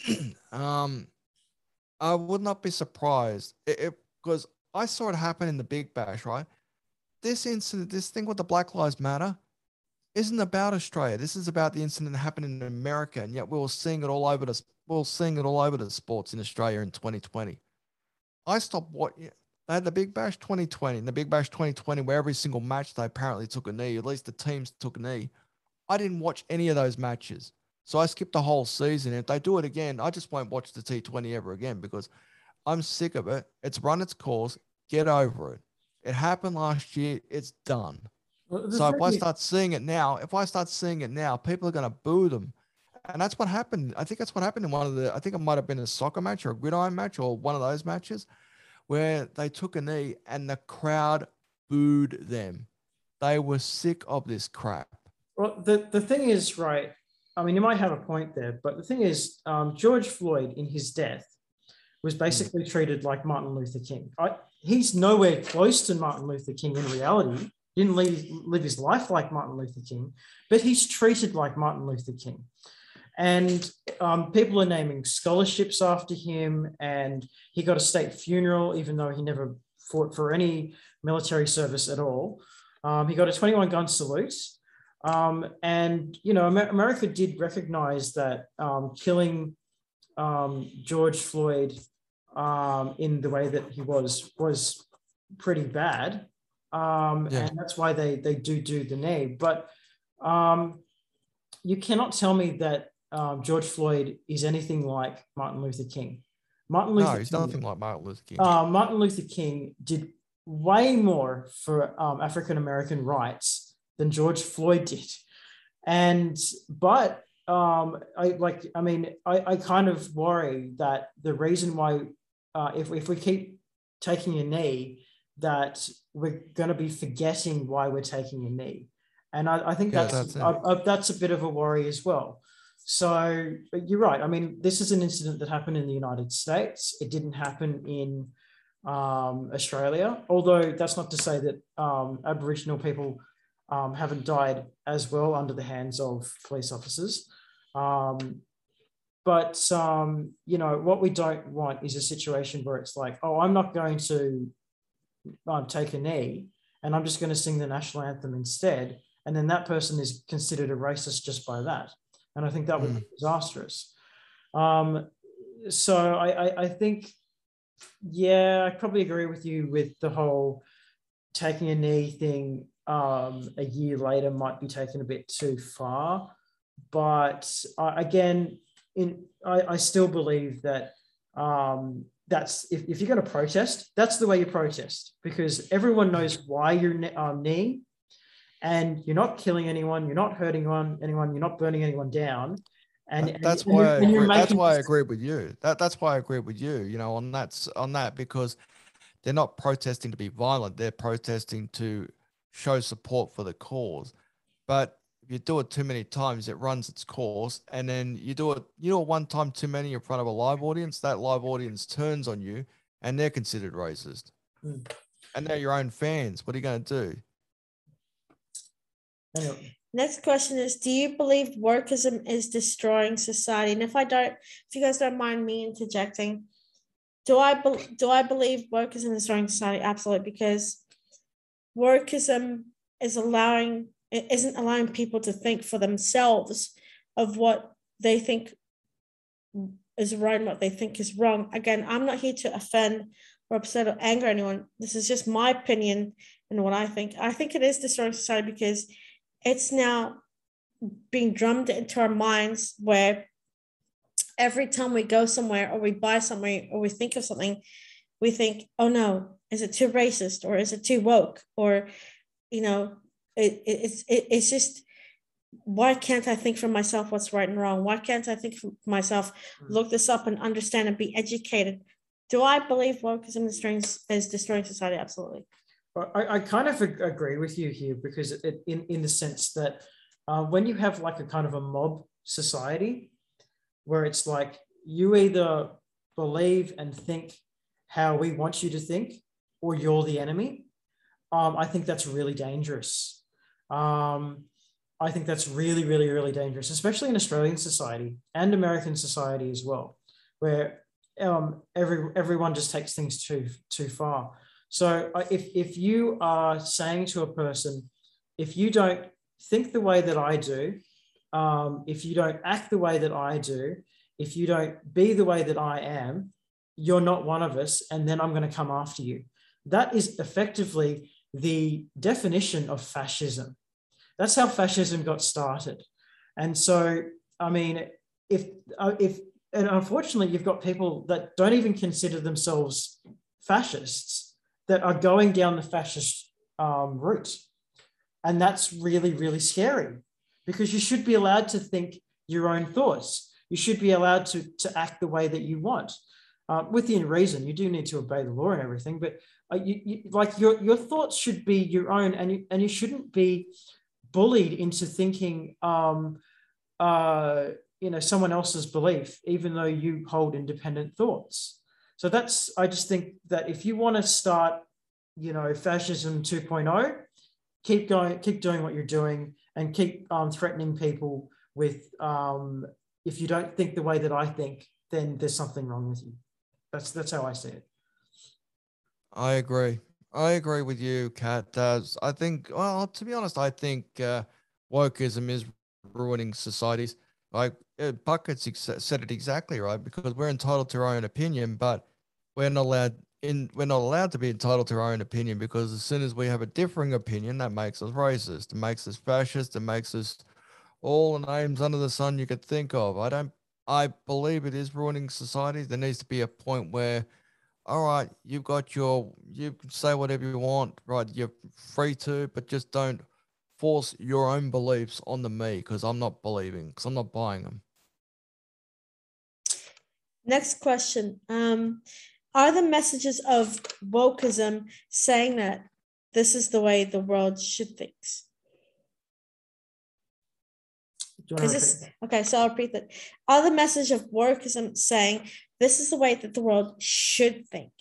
um, I would not be surprised because I saw it happen in the Big Bash, right? This incident, this thing with the Black Lives Matter, isn't about Australia. This is about the incident that happened in America, and yet we are seeing it all over the we are seeing it all over the sports in Australia in 2020. I stopped watching. They had the Big Bash 2020, and the Big Bash 2020, where every single match they apparently took a knee. At least the teams took a knee. I didn't watch any of those matches, so I skipped the whole season. If they do it again, I just won't watch the T20 ever again because I'm sick of it. It's run its course. Get over it. It happened last year. It's done. Well, so if I start seeing it now, if I start seeing it now, people are going to boo them. And that's what happened. I think that's what happened in one of the, I think it might have been a soccer match or a gridiron match or one of those matches where they took a knee and the crowd booed them. They were sick of this crap. Well, the, the thing is, right, I mean, you might have a point there, but the thing is, um, George Floyd in his death was hmm. basically treated like Martin Luther King. I, he's nowhere close to Martin Luther King in reality. Didn't live, live his life like Martin Luther King, but he's treated like Martin Luther King. And um, people are naming scholarships after him, and he got a state funeral, even though he never fought for any military service at all. Um, he got a 21 gun salute. Um, and, you know, America did recognize that um, killing um, George Floyd um, in the way that he was was pretty bad, um, yeah. and that's why they they do do the knee. But um, you cannot tell me that um, George Floyd is anything like Martin Luther King. Martin Luther no, he's King, nothing like Martin Luther King. Uh, Martin Luther King did way more for um, African American rights than George Floyd did, and but um, I like. I mean, I, I kind of worry that the reason why uh, if, if we keep taking a knee, that we're going to be forgetting why we're taking a knee. And I, I think yeah, that's that's, I, I, that's a bit of a worry as well. So you're right. I mean, this is an incident that happened in the United States. It didn't happen in um, Australia, although that's not to say that um, Aboriginal people um, haven't died as well under the hands of police officers. But um, you know what we don't want is a situation where it's like, oh, I'm not going to um, take a knee, and I'm just going to sing the national anthem instead, and then that person is considered a racist just by that, and I think that would mm. be disastrous. Um, so I, I, I think, yeah, I probably agree with you with the whole taking a knee thing. Um, a year later might be taken a bit too far, but uh, again, in I, I still believe that um, that's if, if you're going to protest, that's the way you protest because everyone knows why you're um, knee and you're not killing anyone, you're not hurting anyone, anyone, you're not burning anyone down. And that's and, why and I that's why I agree with you. That that's why I agree with you. You know, on that on that because they're not protesting to be violent; they're protesting to show support for the cause. But if you do it too many times, it runs its course, and then you do it you do it one time too many in front of a live audience. That live audience turns on you, and they're considered racist. Mm. And they're your own fans. What are you going to do? Anyway, Next question is Do you believe wokeism is destroying society? And if I don't, if you guys don't mind me interjecting, do I bel do I believe wokeism is destroying society? Absolutely, because wokeism is allowing it isn't allowing people to think for themselves of what they think is right and what they think is wrong. Again, I'm not here to offend or upset or anger anyone. This is just my opinion and what I think. I think it is destroying society because it's now being drummed into our minds where every time we go somewhere or we buy something or we think of something, we think, oh no, is it too racist or is it too woke? Or, you know, it, it, it's it, it's just why can't I think for myself what's right and wrong? Why can't I think for myself, look this up and understand and be educated? Do I believe wokeism is destroying, is destroying society? Absolutely. I, I kind of agree with you here because it, in in the sense that uh, when you have like a kind of a mob society where it's like you either believe and think how we want you to think or you're the enemy um, i think that's really dangerous um, i think that's really really really dangerous especially in australian society and american society as well where um, every everyone just takes things too too far so uh, if, if you are saying to a person, if you don't think the way that I do, um, if you don't act the way that I do, if you don't be the way that I am, you're not one of us, and then I'm going to come after you. That is effectively the definition of fascism. That's how fascism got started. And so, I mean, if uh, if and unfortunately, you've got people that don't even consider themselves fascists that are going down the fascist um, route. And that's really, really scary because you should be allowed to think your own thoughts. You should be allowed to, to act the way that you want uh, within reason. You do need to obey the law and everything, but uh, you, you, like your, your thoughts should be your own and you, and you shouldn't be bullied into thinking, um, uh, you know, someone else's belief, even though you hold independent thoughts. So that's, I just think that if you want to start, you know, fascism 2.0, keep going, keep doing what you're doing and keep um, threatening people with, um, if you don't think the way that I think, then there's something wrong with you. That's, that's how I see it. I agree. I agree with you, Kat. Uh, I think, well, to be honest, I think uh, wokeism is ruining societies. Like uh, Buckets ex- said it exactly right because we're entitled to our own opinion, but we're not allowed in. We're not allowed to be entitled to our own opinion because as soon as we have a differing opinion, that makes us racist. It makes us fascist. It makes us all the names under the sun you could think of. I don't. I believe it is ruining society. There needs to be a point where, all right, you've got your, you can say whatever you want, right? You're free to, but just don't force your own beliefs onto me because I'm not believing, because I'm not buying them. Next question. Um, are the messages of wokeism saying that this is the way the world should think? Do you want to this okay? So I'll repeat that. The message of wokeism saying this is the way that the world should think,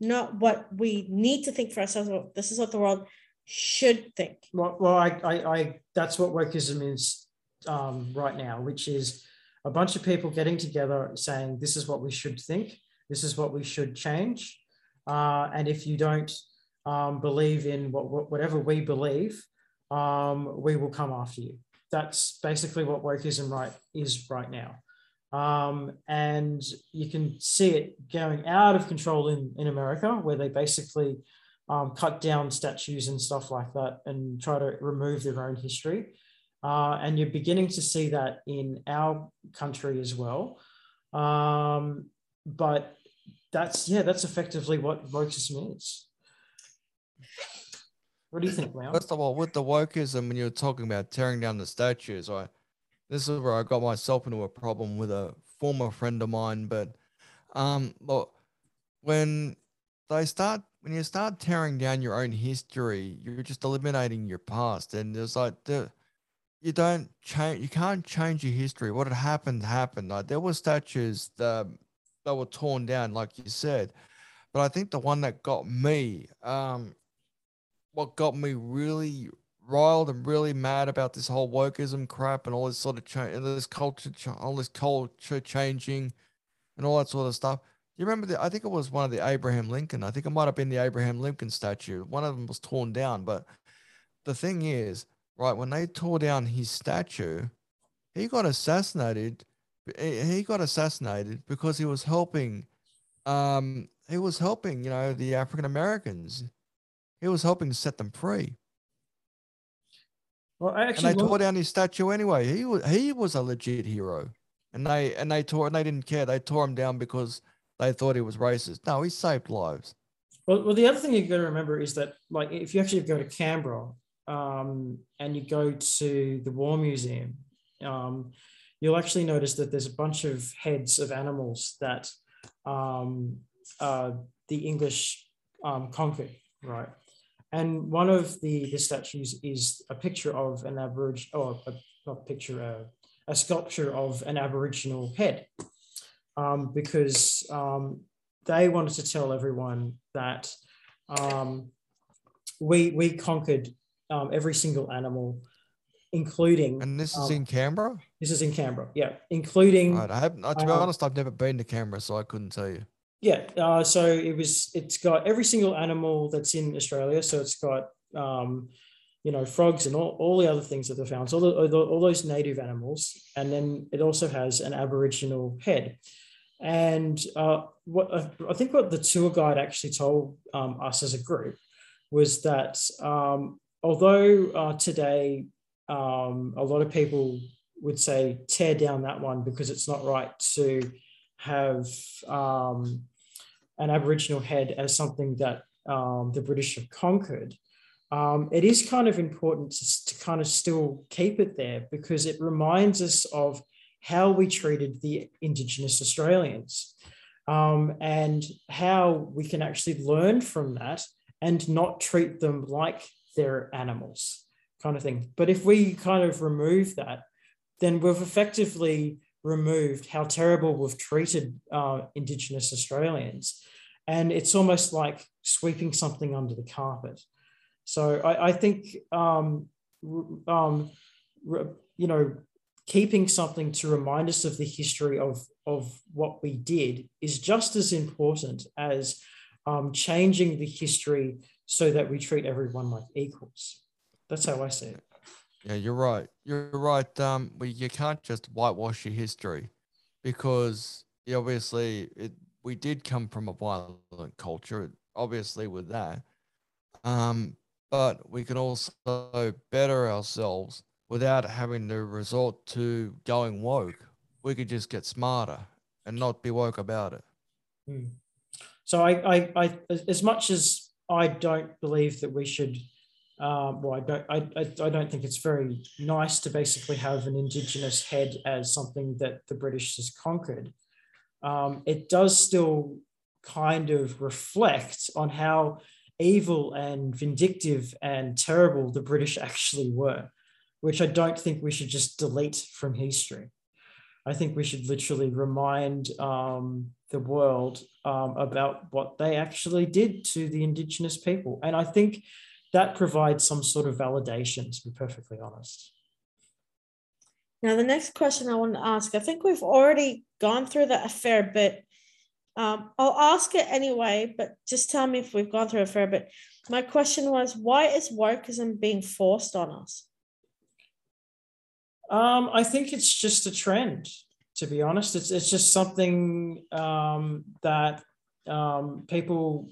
not what we need to think for ourselves? But this is what the world should think. Well, well I, I, I, that's what wokeism is um, right now, which is a bunch of people getting together saying this is what we should think, this is what we should change, uh, and if you don't um, believe in what, whatever we believe, um, we will come after you. That's basically what wokeism right is right now. Um, and you can see it going out of control in, in America, where they basically um, cut down statues and stuff like that and try to remove their own history. Uh, and you're beginning to see that in our country as well. Um, but that's, yeah, that's effectively what wokeism is. What do you think, Leon? First of all, with the wokeism, when you were talking about tearing down the statues, right? This is where I got myself into a problem with a former friend of mine. But um, look, when they start, when you start tearing down your own history, you're just eliminating your past, and there's like the you don't change. You can't change your history. What had happened happened. Like there were statues that that were torn down, like you said. But I think the one that got me, um, what got me really riled and really mad about this whole wokeism crap and all this sort of change, and this culture, all this culture changing, and all that sort of stuff. Do you remember the? I think it was one of the Abraham Lincoln. I think it might have been the Abraham Lincoln statue. One of them was torn down. But the thing is, right when they tore down his statue, he got assassinated. He got assassinated because he was helping. Um, he was helping, you know, the African Americans. He was helping to set them free. Well, I actually and they tore down his statue anyway. He was he was a legit hero, and they and they tore and they didn't care. They tore him down because they thought he was racist. No, he saved lives. Well, well, the other thing you've got to remember is that, like, if you actually go to Canberra um, and you go to the War Museum, um, you'll actually notice that there's a bunch of heads of animals that um, uh, the English um, conquered, right? And one of the, the statues is a picture of an Aboriginal, or a, not picture, a, a sculpture of an Aboriginal head, um, because um, they wanted to tell everyone that um, we we conquered um, every single animal, including. And this is um, in Canberra. This is in Canberra, yeah, including. Right, I have to be uh, honest. I've never been to Canberra, so I couldn't tell you. Yeah, uh, so it was. It's got every single animal that's in Australia. So it's got, um, you know, frogs and all, all the other things that they found. So all, the, all those native animals, and then it also has an Aboriginal head. And uh, what I think what the tour guide actually told um, us as a group was that um, although uh, today um, a lot of people would say tear down that one because it's not right to have um, an Aboriginal head as something that um, the British have conquered, um, it is kind of important to, to, kind of still keep it there because it reminds us of how we treated the Indigenous Australians um, and how we can actually learn from that and not treat them like they're animals, kind of thing. But if we kind of remove that, then we've effectively removed how terrible we've treated uh, Indigenous Australians and it's almost like sweeping something under the carpet. So I, I think, um, um, you know, keeping something to remind us of the history of, of what we did is just as important as um, changing the history so that we treat everyone like equals. That's how I see it. Yeah, you're right. You're right. Um, well, you can't just whitewash your history because obviously it we did come from a violent culture, obviously with that. Um, but we can also better ourselves without having to resort to going woke. We could just get smarter and not be woke about it. Hmm. So I, I, I, as much as I don't believe that we should, um, well, I don't, I, I, I don't think it's very nice to basically have an indigenous head as something that the British has conquered um, it does still kind of reflect on how evil and vindictive and terrible the British actually were, which I don't think we should just delete from history. I think we should literally remind um, the world um, about what they actually did to the Indigenous people. And I think that provides some sort of validation, to be perfectly honest. Now, the next question I want to ask, I think we've already gone through that a fair bit. Um, I'll ask it anyway, but just tell me if we've gone through a fair bit. My question was, why is wokeism being forced on us? Um, I think it's just a trend, to be honest. It's, it's just something um, that um, people,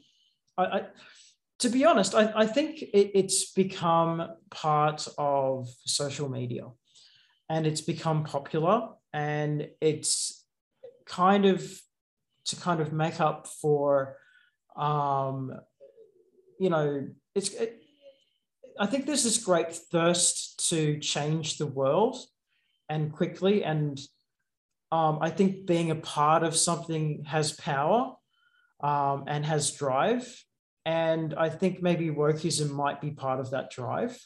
I, I, to be honest, I, I think it, it's become part of social media and it's become popular and it's kind of to kind of make up for um, you know it's it, i think there's this great thirst to change the world and quickly and um, i think being a part of something has power um, and has drive and i think maybe wokeism might be part of that drive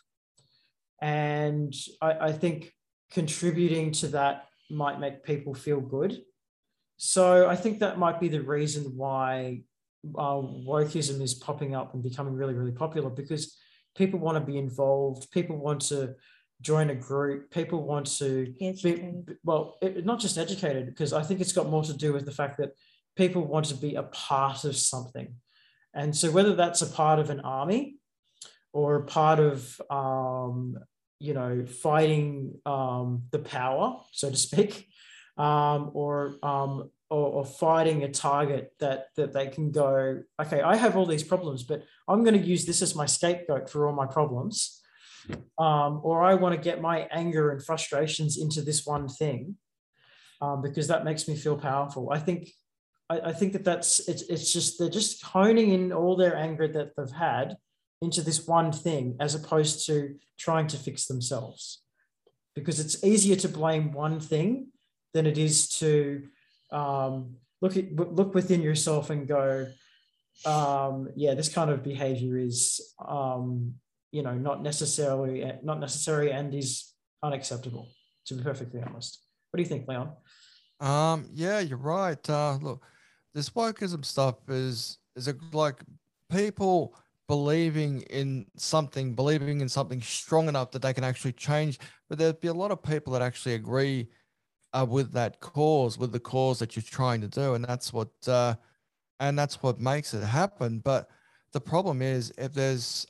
and I, I think contributing to that might make people feel good. So I think that might be the reason why uh, wokeism is popping up and becoming really, really popular because people want to be involved. People want to join a group. People want to be, well, it, not just educated, because I think it's got more to do with the fact that people want to be a part of something. And so whether that's a part of an army or part of, um, you know, fighting um, the power, so to speak, um, or, um, or, or fighting a target that that they can go, okay, I have all these problems, but I'm going to use this as my scapegoat for all my problems. Um, or I want to get my anger and frustrations into this one thing um, because that makes me feel powerful. I think I, think that that's it's, it's just they're just honing in all their anger that they've had into this one thing as opposed to trying to fix themselves. Because it's easier to blame one thing than it is to um, look at look within yourself and go um, yeah this kind of behavior is um, you know not necessarily not necessary and is unacceptable to be perfectly honest. What do you think leon? Um yeah you're right. Uh look this wokeism stuff is is a, like people believing in something believing in something strong enough that they can actually change but there'd be a lot of people that actually agree uh, with that cause with the cause that you're trying to do and that's what uh and that's what makes it happen but the problem is if there's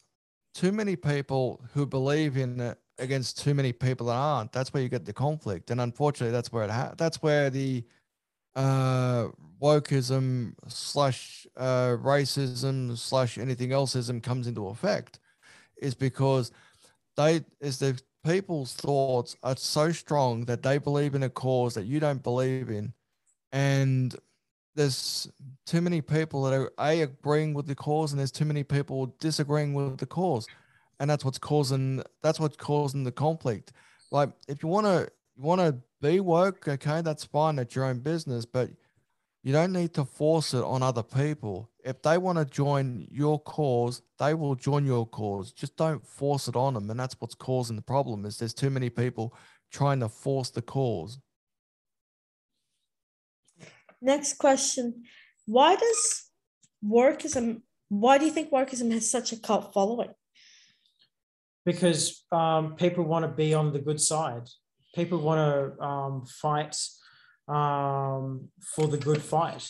too many people who believe in it against too many people that aren't. That's where you get the conflict, and unfortunately, that's where it ha- that's where the uh, wokeism slash uh, racism slash anything elseism comes into effect, is because they is the people's thoughts are so strong that they believe in a cause that you don't believe in, and there's too many people that are a agreeing with the cause and there's too many people disagreeing with the cause. And that's what's causing that's what's causing the conflict. Like if you want to you want to be woke okay that's fine at your own business but you don't need to force it on other people if they want to join your cause they will join your cause just don't force it on them and that's what's causing the problem is there's too many people trying to force the cause Next question. Why does workism? why do you think workism has such a cult following? Because um, people want to be on the good side. People want to um, fight um, for the good fight.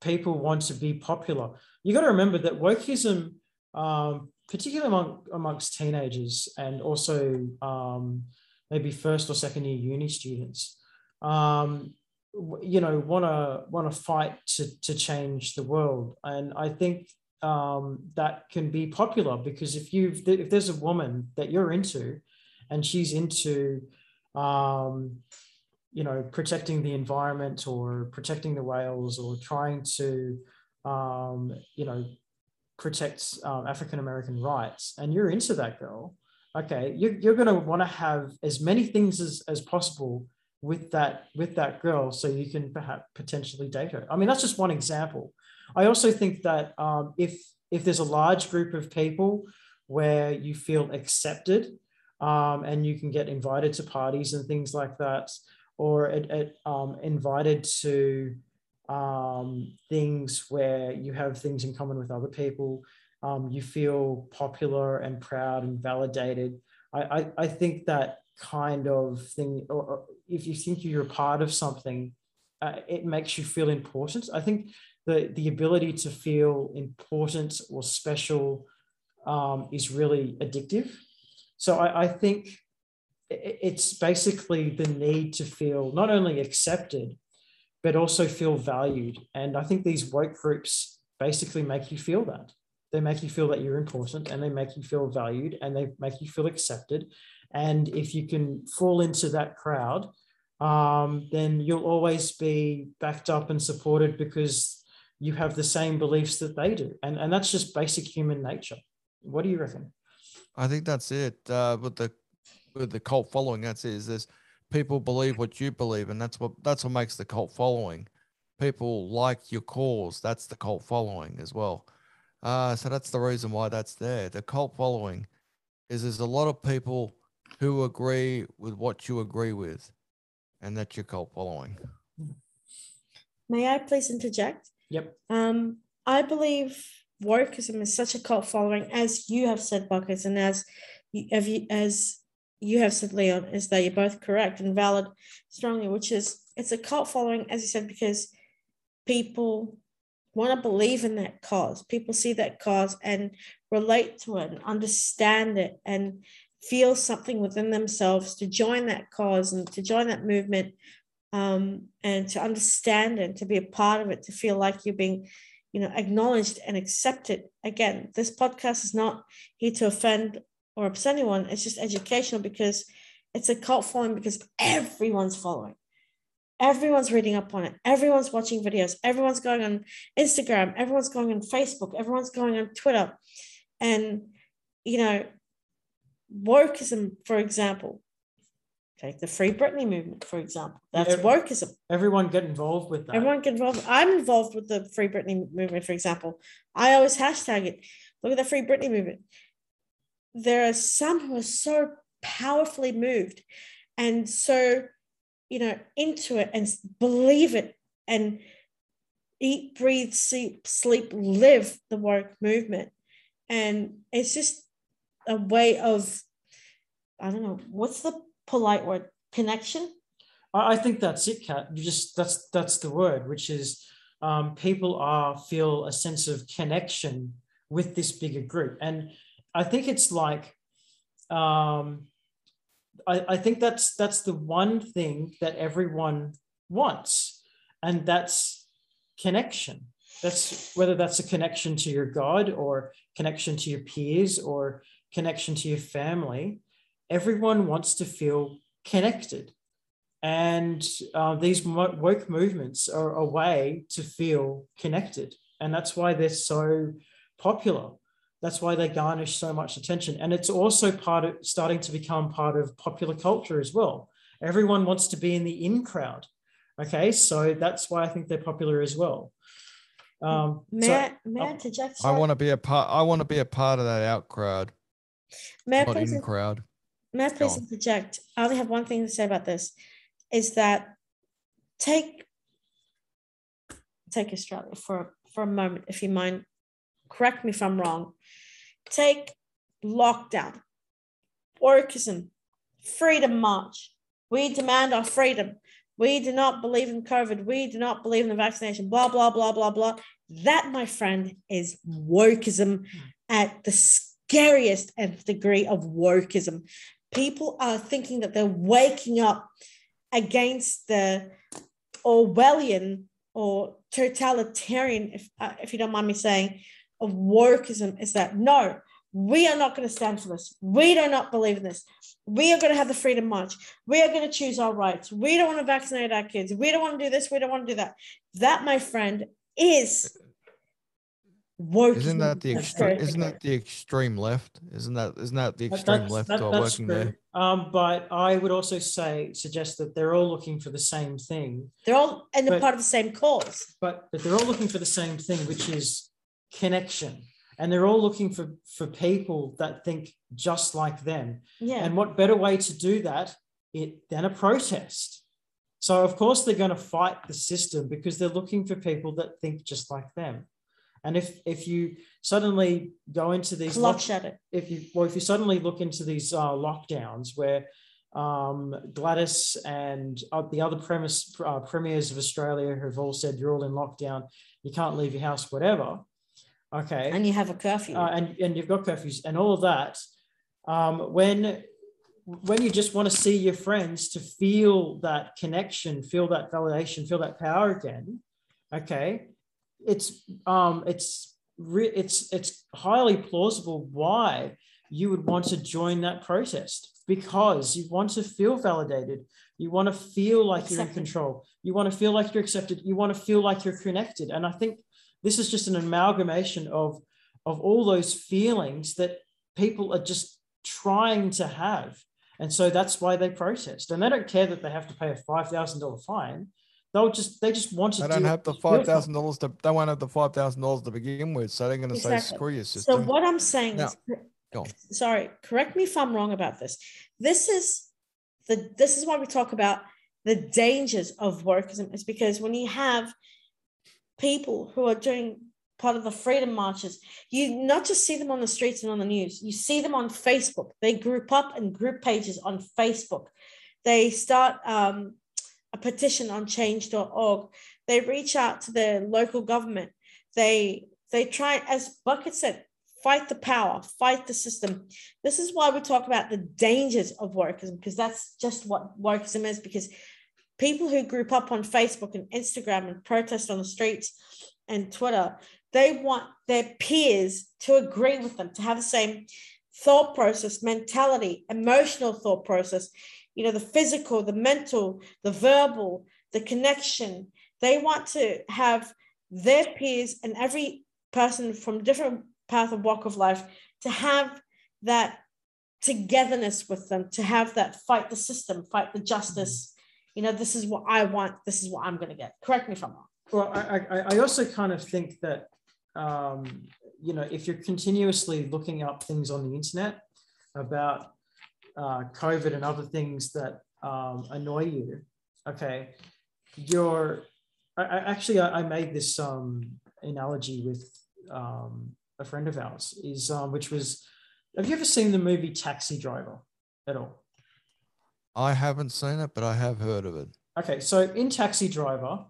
People want to be popular. You got to remember that wokeism, um, particularly among, amongst teenagers and also um, maybe first or second year uni students, um, you know want to want to fight to to change the world and i think um, that can be popular because if you if there's a woman that you're into and she's into um, you know protecting the environment or protecting the whales or trying to um, you know protect um, african american rights. And you're into that girl. Okay you're, you're going to want to have as many things as, as possible with that with that girl so you can perhaps potentially date her. I mean that's just one example. I also think that um, if if there's a large group of people where you feel accepted um, and you can get invited to parties and things like that or it, it, um, invited to um, things where you have things in common with other people um, you feel popular and proud and validated I, I, I think that kind of thing, or, or if you think you're a part of something, uh, it makes you feel important. I think the, the ability to feel important or special um, is really addictive. So I, I think it's basically the need to feel not only accepted, but also feel valued. And I think these woke groups basically make you feel that. They make you feel that you're important and they make you feel valued and they make you feel accepted. And if you can fall into that crowd, um, then you'll always be backed up and supported because you have the same beliefs that they do. And, and that's just basic human nature. What do you reckon? I think that's it. Uh, with the with the cult following, that's it. Is this people believe what you believe, and that's what that's what makes the cult following. People like your cause. That's the cult following as well. Uh, so that's the reason why that's there. The cult following is there's a lot of people who agree with what you agree with, and that's your cult following. May I please interject? Yep. Um, I believe wokeism is such a cult following, as you have said, Buckets, and as you, as you have said, Leon, is that you're both correct and valid strongly, which is it's a cult following, as you said, because people want to believe in that cause. People see that cause and relate to it and understand it and feel something within themselves to join that cause and to join that movement um, and to understand it, to be a part of it, to feel like you're being, you know, acknowledged and accepted. Again, this podcast is not here to offend or upset anyone. It's just educational because it's a cult following because everyone's following. Everyone's reading up on it. Everyone's watching videos. Everyone's going on Instagram. Everyone's going on Facebook. Everyone's going on Twitter. And, you know, wokeism, for example, take the Free Britney movement, for example. That's Yeah. wokeism. Everyone get involved with that. Everyone get involved. I'm involved with the Free Britney movement, for example. I always hashtag it. Look at the Free Britney movement. There are some who are so powerfully moved and so, you know, into it and believe it and eat, breathe, sleep, sleep, live the woke movement. And it's just a way of, I don't know, what's the polite word? Connection? I, think that's it, Kat. You just that's that's the word, which is um, people are feel a sense of connection with this bigger group, and I think it's like um, I, I think that's that's the one thing that everyone wants, and that's connection. That's whether that's a connection to your God or connection to your peers or connection to your family. Everyone wants to feel connected. And uh, these woke movements are a way to feel connected. And that's why they're so popular. That's why they garnish so much attention. And it's also part of starting to become part of popular culture as well. Everyone wants to be in the in crowd. Okay. So that's why I think they're popular as well. Um, May so- I, may I interject? I want to be a part. I want to be a part of that out crowd, May I please in crowd. May I please on. interject? I only have one thing to say about this, is that take take Australia for for a moment, if you mind. Correct me if I'm wrong. Take lockdown, wokeism, freedom march. We demand our freedom. We do not believe in COVID. We do not believe in the vaccination. Blah blah blah blah blah. That, my friend, is wokeism hmm. at the scariest nth degree of wokeism people are thinking that they're waking up against the Orwellian or totalitarian, if, uh, if you don't mind me saying, of wokeism is that no, we are not going to stand for this. We do not believe in this. We are going to have the freedom march. We are going to choose our rights. We don't want to vaccinate our kids. We don't want to do this. We don't want to do that. That, my friend, is wokeism. Isn't that the extreme? Isn't that the extreme left? Isn't that isn't that the extreme that's- left that- who that's working true. there? Um, but I would also say suggest that they're all looking for the same thing, They're all in a But- part of the same cause. but but they're all looking for the same thing, which is connection, and they're all looking for for people that think just like them. Yeah. And what better way to do that it, than a protest? So of course they're going to fight the system because they're looking for people that think just like them. And if if you suddenly go into these lock- at it. if you well if you suddenly look into these uh, lockdowns where um, Gladys and uh, the other premise uh, premiers of Australia have all said you're all in lockdown, you can't leave your house, whatever. Okay, And you have a curfew. uh, and and you've got curfews and all of that. Um, when when you just want to see your friends to feel that connection, feel that validation, feel that power again, okay, it's um, it's re- it's it's highly plausible why you would want to join that protest because you want to feel validated. You want to feel like you're in control. You want to feel like you're accepted. You want to feel like you're connected. And I think this is just an amalgamation of of all those feelings that people are just trying to have and so that's why they protest and they don't care that they have to pay a $5000 fine they'll just they just want to They do don't have the five thousand dollars to. They won't have the five thousand dollars to begin with, so they're going to say Exactly. screw your So what I'm saying Now- is sorry, correct me if I'm wrong about this. This is the this is why we talk about the dangers of wokeism is because when you have people who are doing part of the freedom marches, you not just see them on the streets and on the news, you see them on Facebook. They group up and group pages on Facebook. They start um, petition on change.org. They reach out to their local government. They they try, as Bucket said, fight the power, fight the system. This is why we talk about the dangers of wokeism, because that's just what wokeism is. Because people who group up on Facebook and Instagram and protest on the streets and Twitter, they want their peers to agree with them, to have the same thought process, mentality, emotional thought process, you know, the physical, the mental, the verbal, the connection. They want to have their peers and every person from different path of walk of life to have that togetherness with them, to have that fight the system, fight the justice. You know, this is what I want. This is what I'm going to get. Correct me if I'm wrong. Well, I, I, I also kind of think that, um, you know, if you're continuously looking up things on the internet about uh, COVID and other things that um, annoy you, okay, you're, I, actually, I, I made this um, analogy with um, a friend of ours is um, which was have you ever seen the movie taxi driver at all I haven't seen it, but I have heard of it. okay so in taxi driver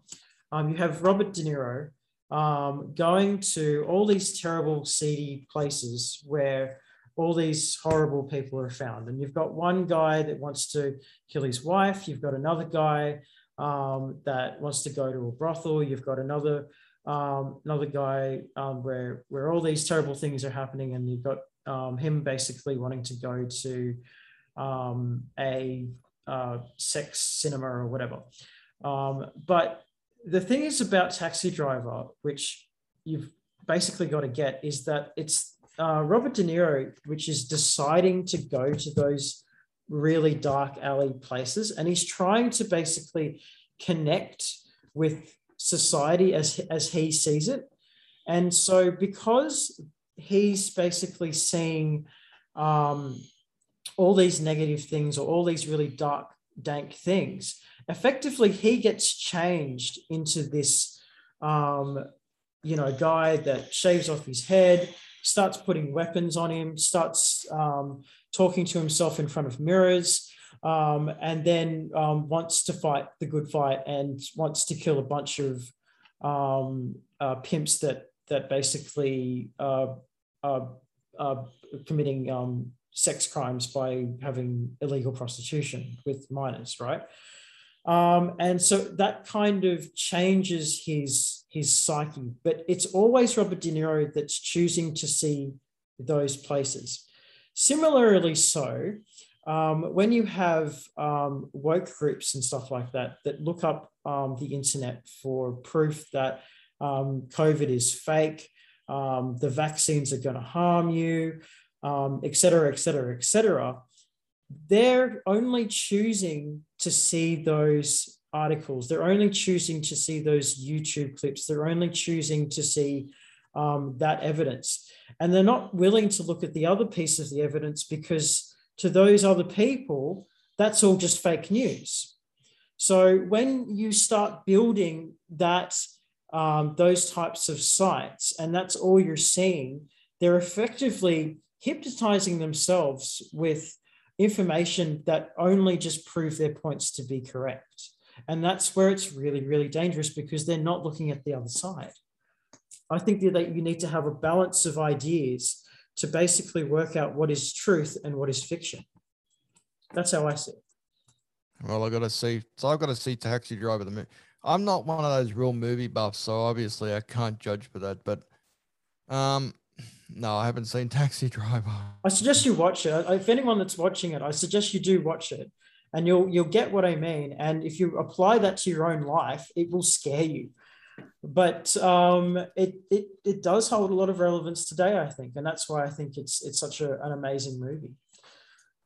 um, you have robert de niro um, going to all these terrible seedy places where all these horrible people are found and you've got one guy that wants to kill his wife you've got another guy um, that wants to go to a brothel you've got another um, another guy um, where where all these terrible things are happening, and you've got um, him basically wanting to go to um, a uh, sex cinema or whatever. Um, but the thing is about Taxi Driver, which you've basically got to get, is that it's uh, Robert De Niro, which is deciding to go to those really dark alley places, and he's trying to basically connect with society as, as he sees it. And so, because he's basically seeing um, all these negative things or all these really dark, dank things, effectively, he gets changed into this, um, you know, guy that shaves off his head, starts putting weapons on him, starts um, talking to himself in front of mirrors um, and then um, wants to fight the good fight and wants to kill a bunch of um, uh, pimps that that basically uh, are, are committing um, sex crimes by having illegal prostitution with minors, right? Um, and so that kind of changes his his psyche, but it's always Robert De Niro that's choosing to see those places. Similarly, so um, when you have um, woke groups and stuff like that that look up um, the internet for proof that um, COVID is fake, um, the vaccines are going to harm you, um, et cetera, et cetera, et cetera, they're only choosing to see those articles. They're only choosing to see those YouTube clips. They're only choosing to see that evidence. And they're not willing to look at the other piece of the evidence because to those other people, that's all just fake news. So when you start building that, um, those types of sites, and that's all you're seeing, they're effectively hypnotizing themselves with information that only just prove their points to be correct. And that's where it's really, really dangerous because they're not looking at the other side. I think that you need to have a balance of ideas to basically work out what is truth and what is fiction. That's how I see it. Well, I got to see. So I've got to see Taxi Driver the movie. I'm not one of those real movie buffs, so obviously I can't judge for that. But um, no, I haven't seen Taxi Driver. I suggest you watch it. If anyone that's watching it, I suggest you do watch it, and you'll you'll get what I mean. And if you apply that to your own life, it will scare you but um, it, it it does hold a lot of relevance today, I think, and that's why I think it's it's such a, an amazing movie.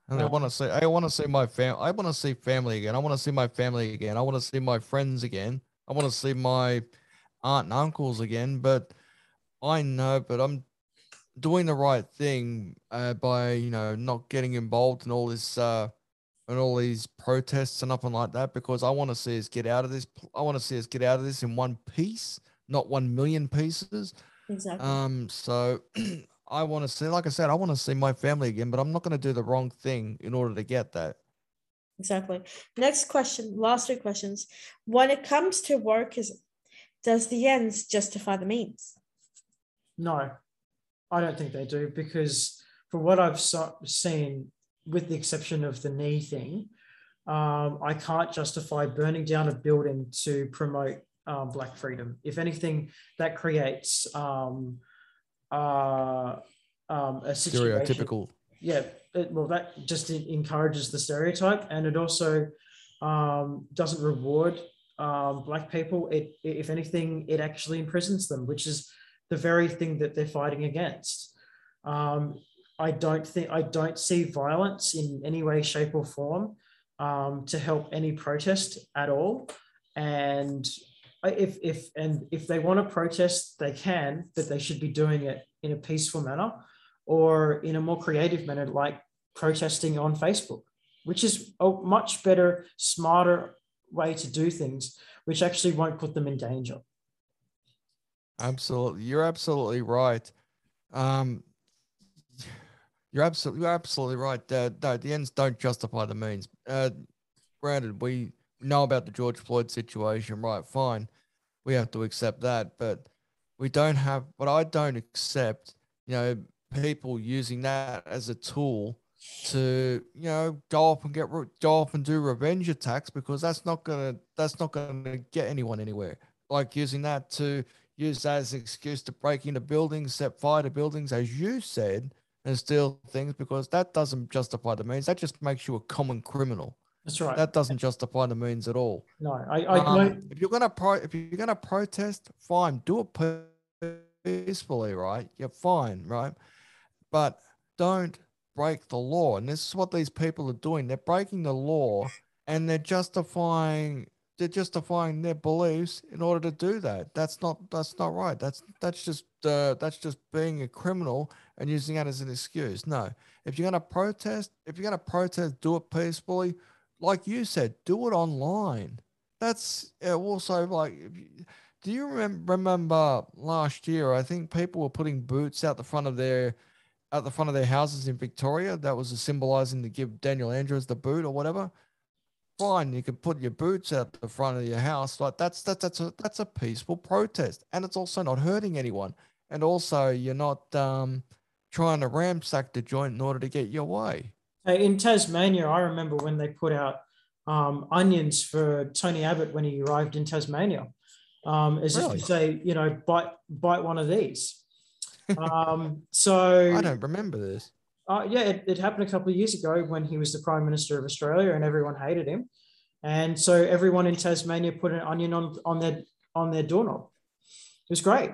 And I want to see, I want to see my fam. I want to see family again. I want to see my family again. I want to see my friends again. I want to see my aunt and uncles again. But I know, but I'm, doing the right thing uh, by you know not getting involved in all this uh, and all these protests and nothing like that because I want to see us get out of this. I want to see us get out of this in one piece, not one million pieces. Exactly. Um, so I want to see, like I said, I want to see my family again, but I'm not going to do the wrong thing in order to get that. Exactly. Next question, last three questions. When it comes to wokeism, does the ends justify the means? No, I don't think they do because for what I've so- seen, with the exception of the knee thing, um, I can't justify burning down a building to promote um, black freedom. If anything, that creates um, uh, um, a situation. Stereotypical. Yeah, it, well, that just encourages the stereotype, and it also um, doesn't reward um, black people. It, if anything, it actually imprisons them, which is the very thing that they're fighting against. Um, I don't think I don't see violence in any way, shape, or form um, to help any protest at all. And if if and if they want to protest, they can, but they should be doing it in a peaceful manner or in a more creative manner, like protesting on Facebook, which is a much better, smarter way to do things, which actually won't put them in danger. Absolutely, you're absolutely right. Um, you're absolutely, you're absolutely right. Uh, no, the ends don't justify the means. Uh, granted, we know about the George Floyd situation, right? Fine, we have to accept that, but we don't have. But I don't accept, you know, people using that as a tool to you know go off and get go off and do revenge attacks because that's not gonna that's not gonna get anyone anywhere. Like using that to use that as an excuse to break into buildings, set fire to buildings, as you said, and steal things because that doesn't justify the means. That just makes you a common criminal. That's right. That doesn't justify the means at all. No, I, I um, if you're gonna pro if you're gonna protest, fine, do it peacefully, right? You're fine, right? But don't break the law. And this is what these people are doing. They're breaking the law and they're justifying they're justifying their beliefs in order to do that. That's not that's not right. That's that's just uh, that's just being a criminal and using that as an excuse. No, if you're going to protest, if you're going to protest, do it peacefully. Like you said, do it online. That's also like. Do you remember, remember last year? I think people were putting boots out the front of their at the front of their houses in Victoria. That was symbolizing to give Daniel Andrews the boot or whatever. Fine, you can put your boots out the front of your house. Like that's that's that's a that's a peaceful protest, and it's also not hurting anyone. And also, you're not um, trying to ramsack the joint in order to get your way. In Tasmania, I remember when they put out um, onions for Tony Abbott when he arrived in Tasmania, um, as really? if to say, you know, bite bite one of these. Um, so I don't remember this. Uh, yeah, it, it happened a couple of years ago when he was the Prime Minister of Australia and everyone hated him. And so everyone in Tasmania put an onion on, on their on their doorknob. It was great.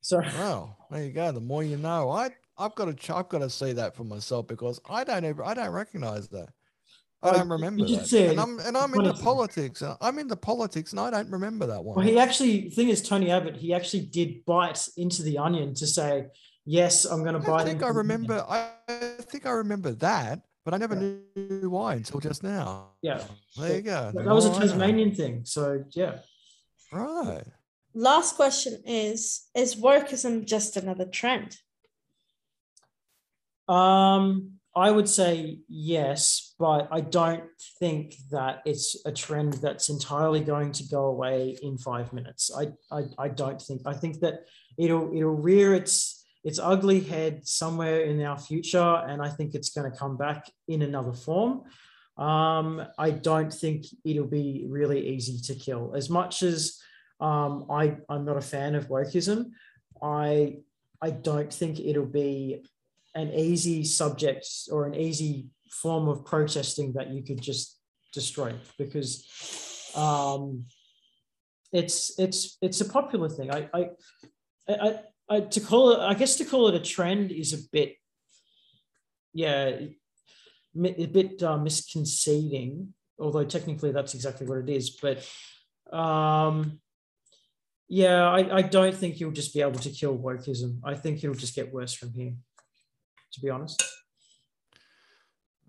So wow, there you go. The more you know. I I've got to I've got to see that for myself because I don't ever I don't recognize that. I don't remember that. And I'm and I'm into politics. I'm into politics, and I don't remember that one. Well, he actually. Thing is, Tony Abbott. He actually did bite into the onion to say, "Yes, I'm going to buy. I think I remember. I think I remember that, but I never yeah. knew why until just now. Yeah, there you go. That, was a Tasmanian thing. So yeah. Right. Last question is: Is wokeism just another trend? Um, I would say yes, but I don't think that it's a trend that's entirely going to go away in five minutes. I, I, I don't think. I think that it'll it'll rear its its ugly head somewhere in our future, and I think it's going to come back in another form. Um, I don't think it'll be really easy to kill. As much as um, I, I'm not a fan of wokeism, I I don't think it'll be an easy subject or an easy form of protesting that you could just destroy because um, it's it's it's a popular thing. I, I I I to call it I guess to call it a trend is a bit yeah a bit uh, misconceding although technically that's exactly what it is but um yeah, I, I don't think you'll just be able to kill wokeism. I think it'll just get worse from here, to be honest.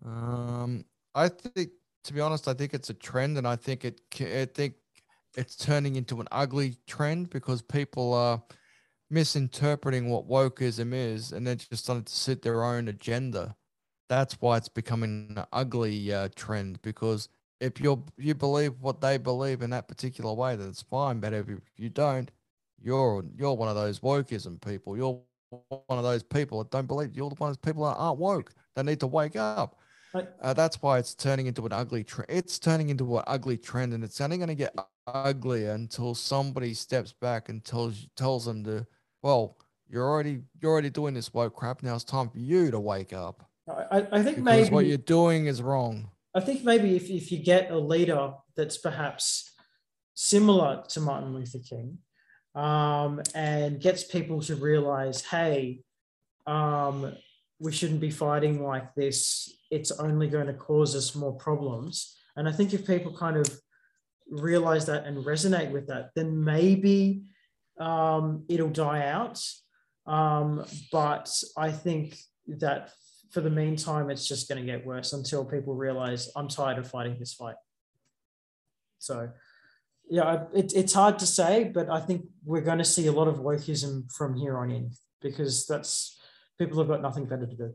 Um, I think, to be honest, I think it's a trend, and I think it, I think it's turning into an ugly trend because people are misinterpreting what wokeism is, and they're just starting to sit their own agenda. That's why it's becoming an ugly uh, trend because if you you believe what they believe in that particular way, then it's fine. But if you don't, you're you're one of those wokeism people. You're one of those people that don't believe. You're one of those people that aren't woke. They need to wake up. Uh, that's why it's turning into an ugly trend. It's turning into an ugly trend, and it's only going to get uglier until somebody steps back and tells tells them to, well, you're already you're already doing this woke crap. Now it's time for you to wake up. I, I think maybe what you're doing is wrong. I think maybe if, if you get a leader that's perhaps similar to Martin Luther King um, and gets people to realize, hey, um, we shouldn't be fighting like this. It's only going to cause us more problems. And I think if people kind of realize that and resonate with that, then maybe um, it'll die out. Um, but I think that for the meantime, it's just going to get worse until people realize I'm tired of fighting this fight. So, yeah, it, it's hard to say, but I think we're going to see a lot of wokeism from here on in because that's people have got nothing better to do.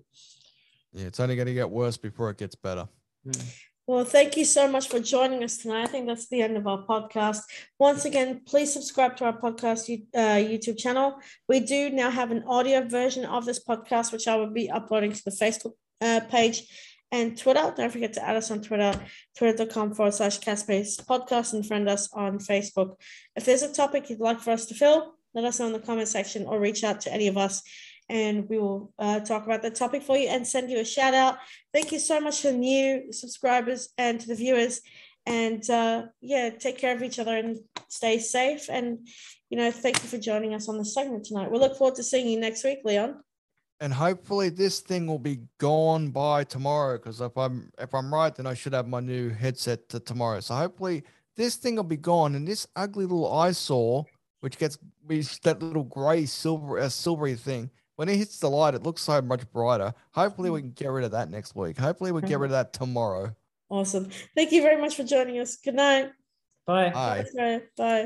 Yeah, it's only going to get worse before it gets better. Mm. Well, thank you so much for joining us tonight. I think that's the end of our podcast. Once again, please subscribe to our podcast uh, YouTube channel. We do now have an audio version of this podcast, which I will be uploading to the Facebook uh, page and Twitter. Don't forget to add us on Twitter, twitter.com forward slash Caspace podcast and friend us on Facebook. If there's a topic you'd like for us to fill, let us know in the comment section or reach out to any of us and we will uh, talk about the topic for you and send you a shout out. Thank you so much to new subscribers and to the viewers. And uh, yeah, take care of each other and stay safe. And, you know, thank you for joining us on the segment tonight. We look forward to seeing you next week, Leon. And hopefully this thing will be gone by tomorrow. Because if I'm if I'm right, then I should have my new headset to tomorrow. So hopefully this thing will be gone. And this ugly little eyesore, which gets that little gray silver uh, silvery thing, when it hits the light, it looks so much brighter. Hopefully, we mm. can get rid of that next week. Hopefully, we get rid of that tomorrow. Awesome. Thank you very much for joining us. Good night. Bye. Bye. Bye. Bye.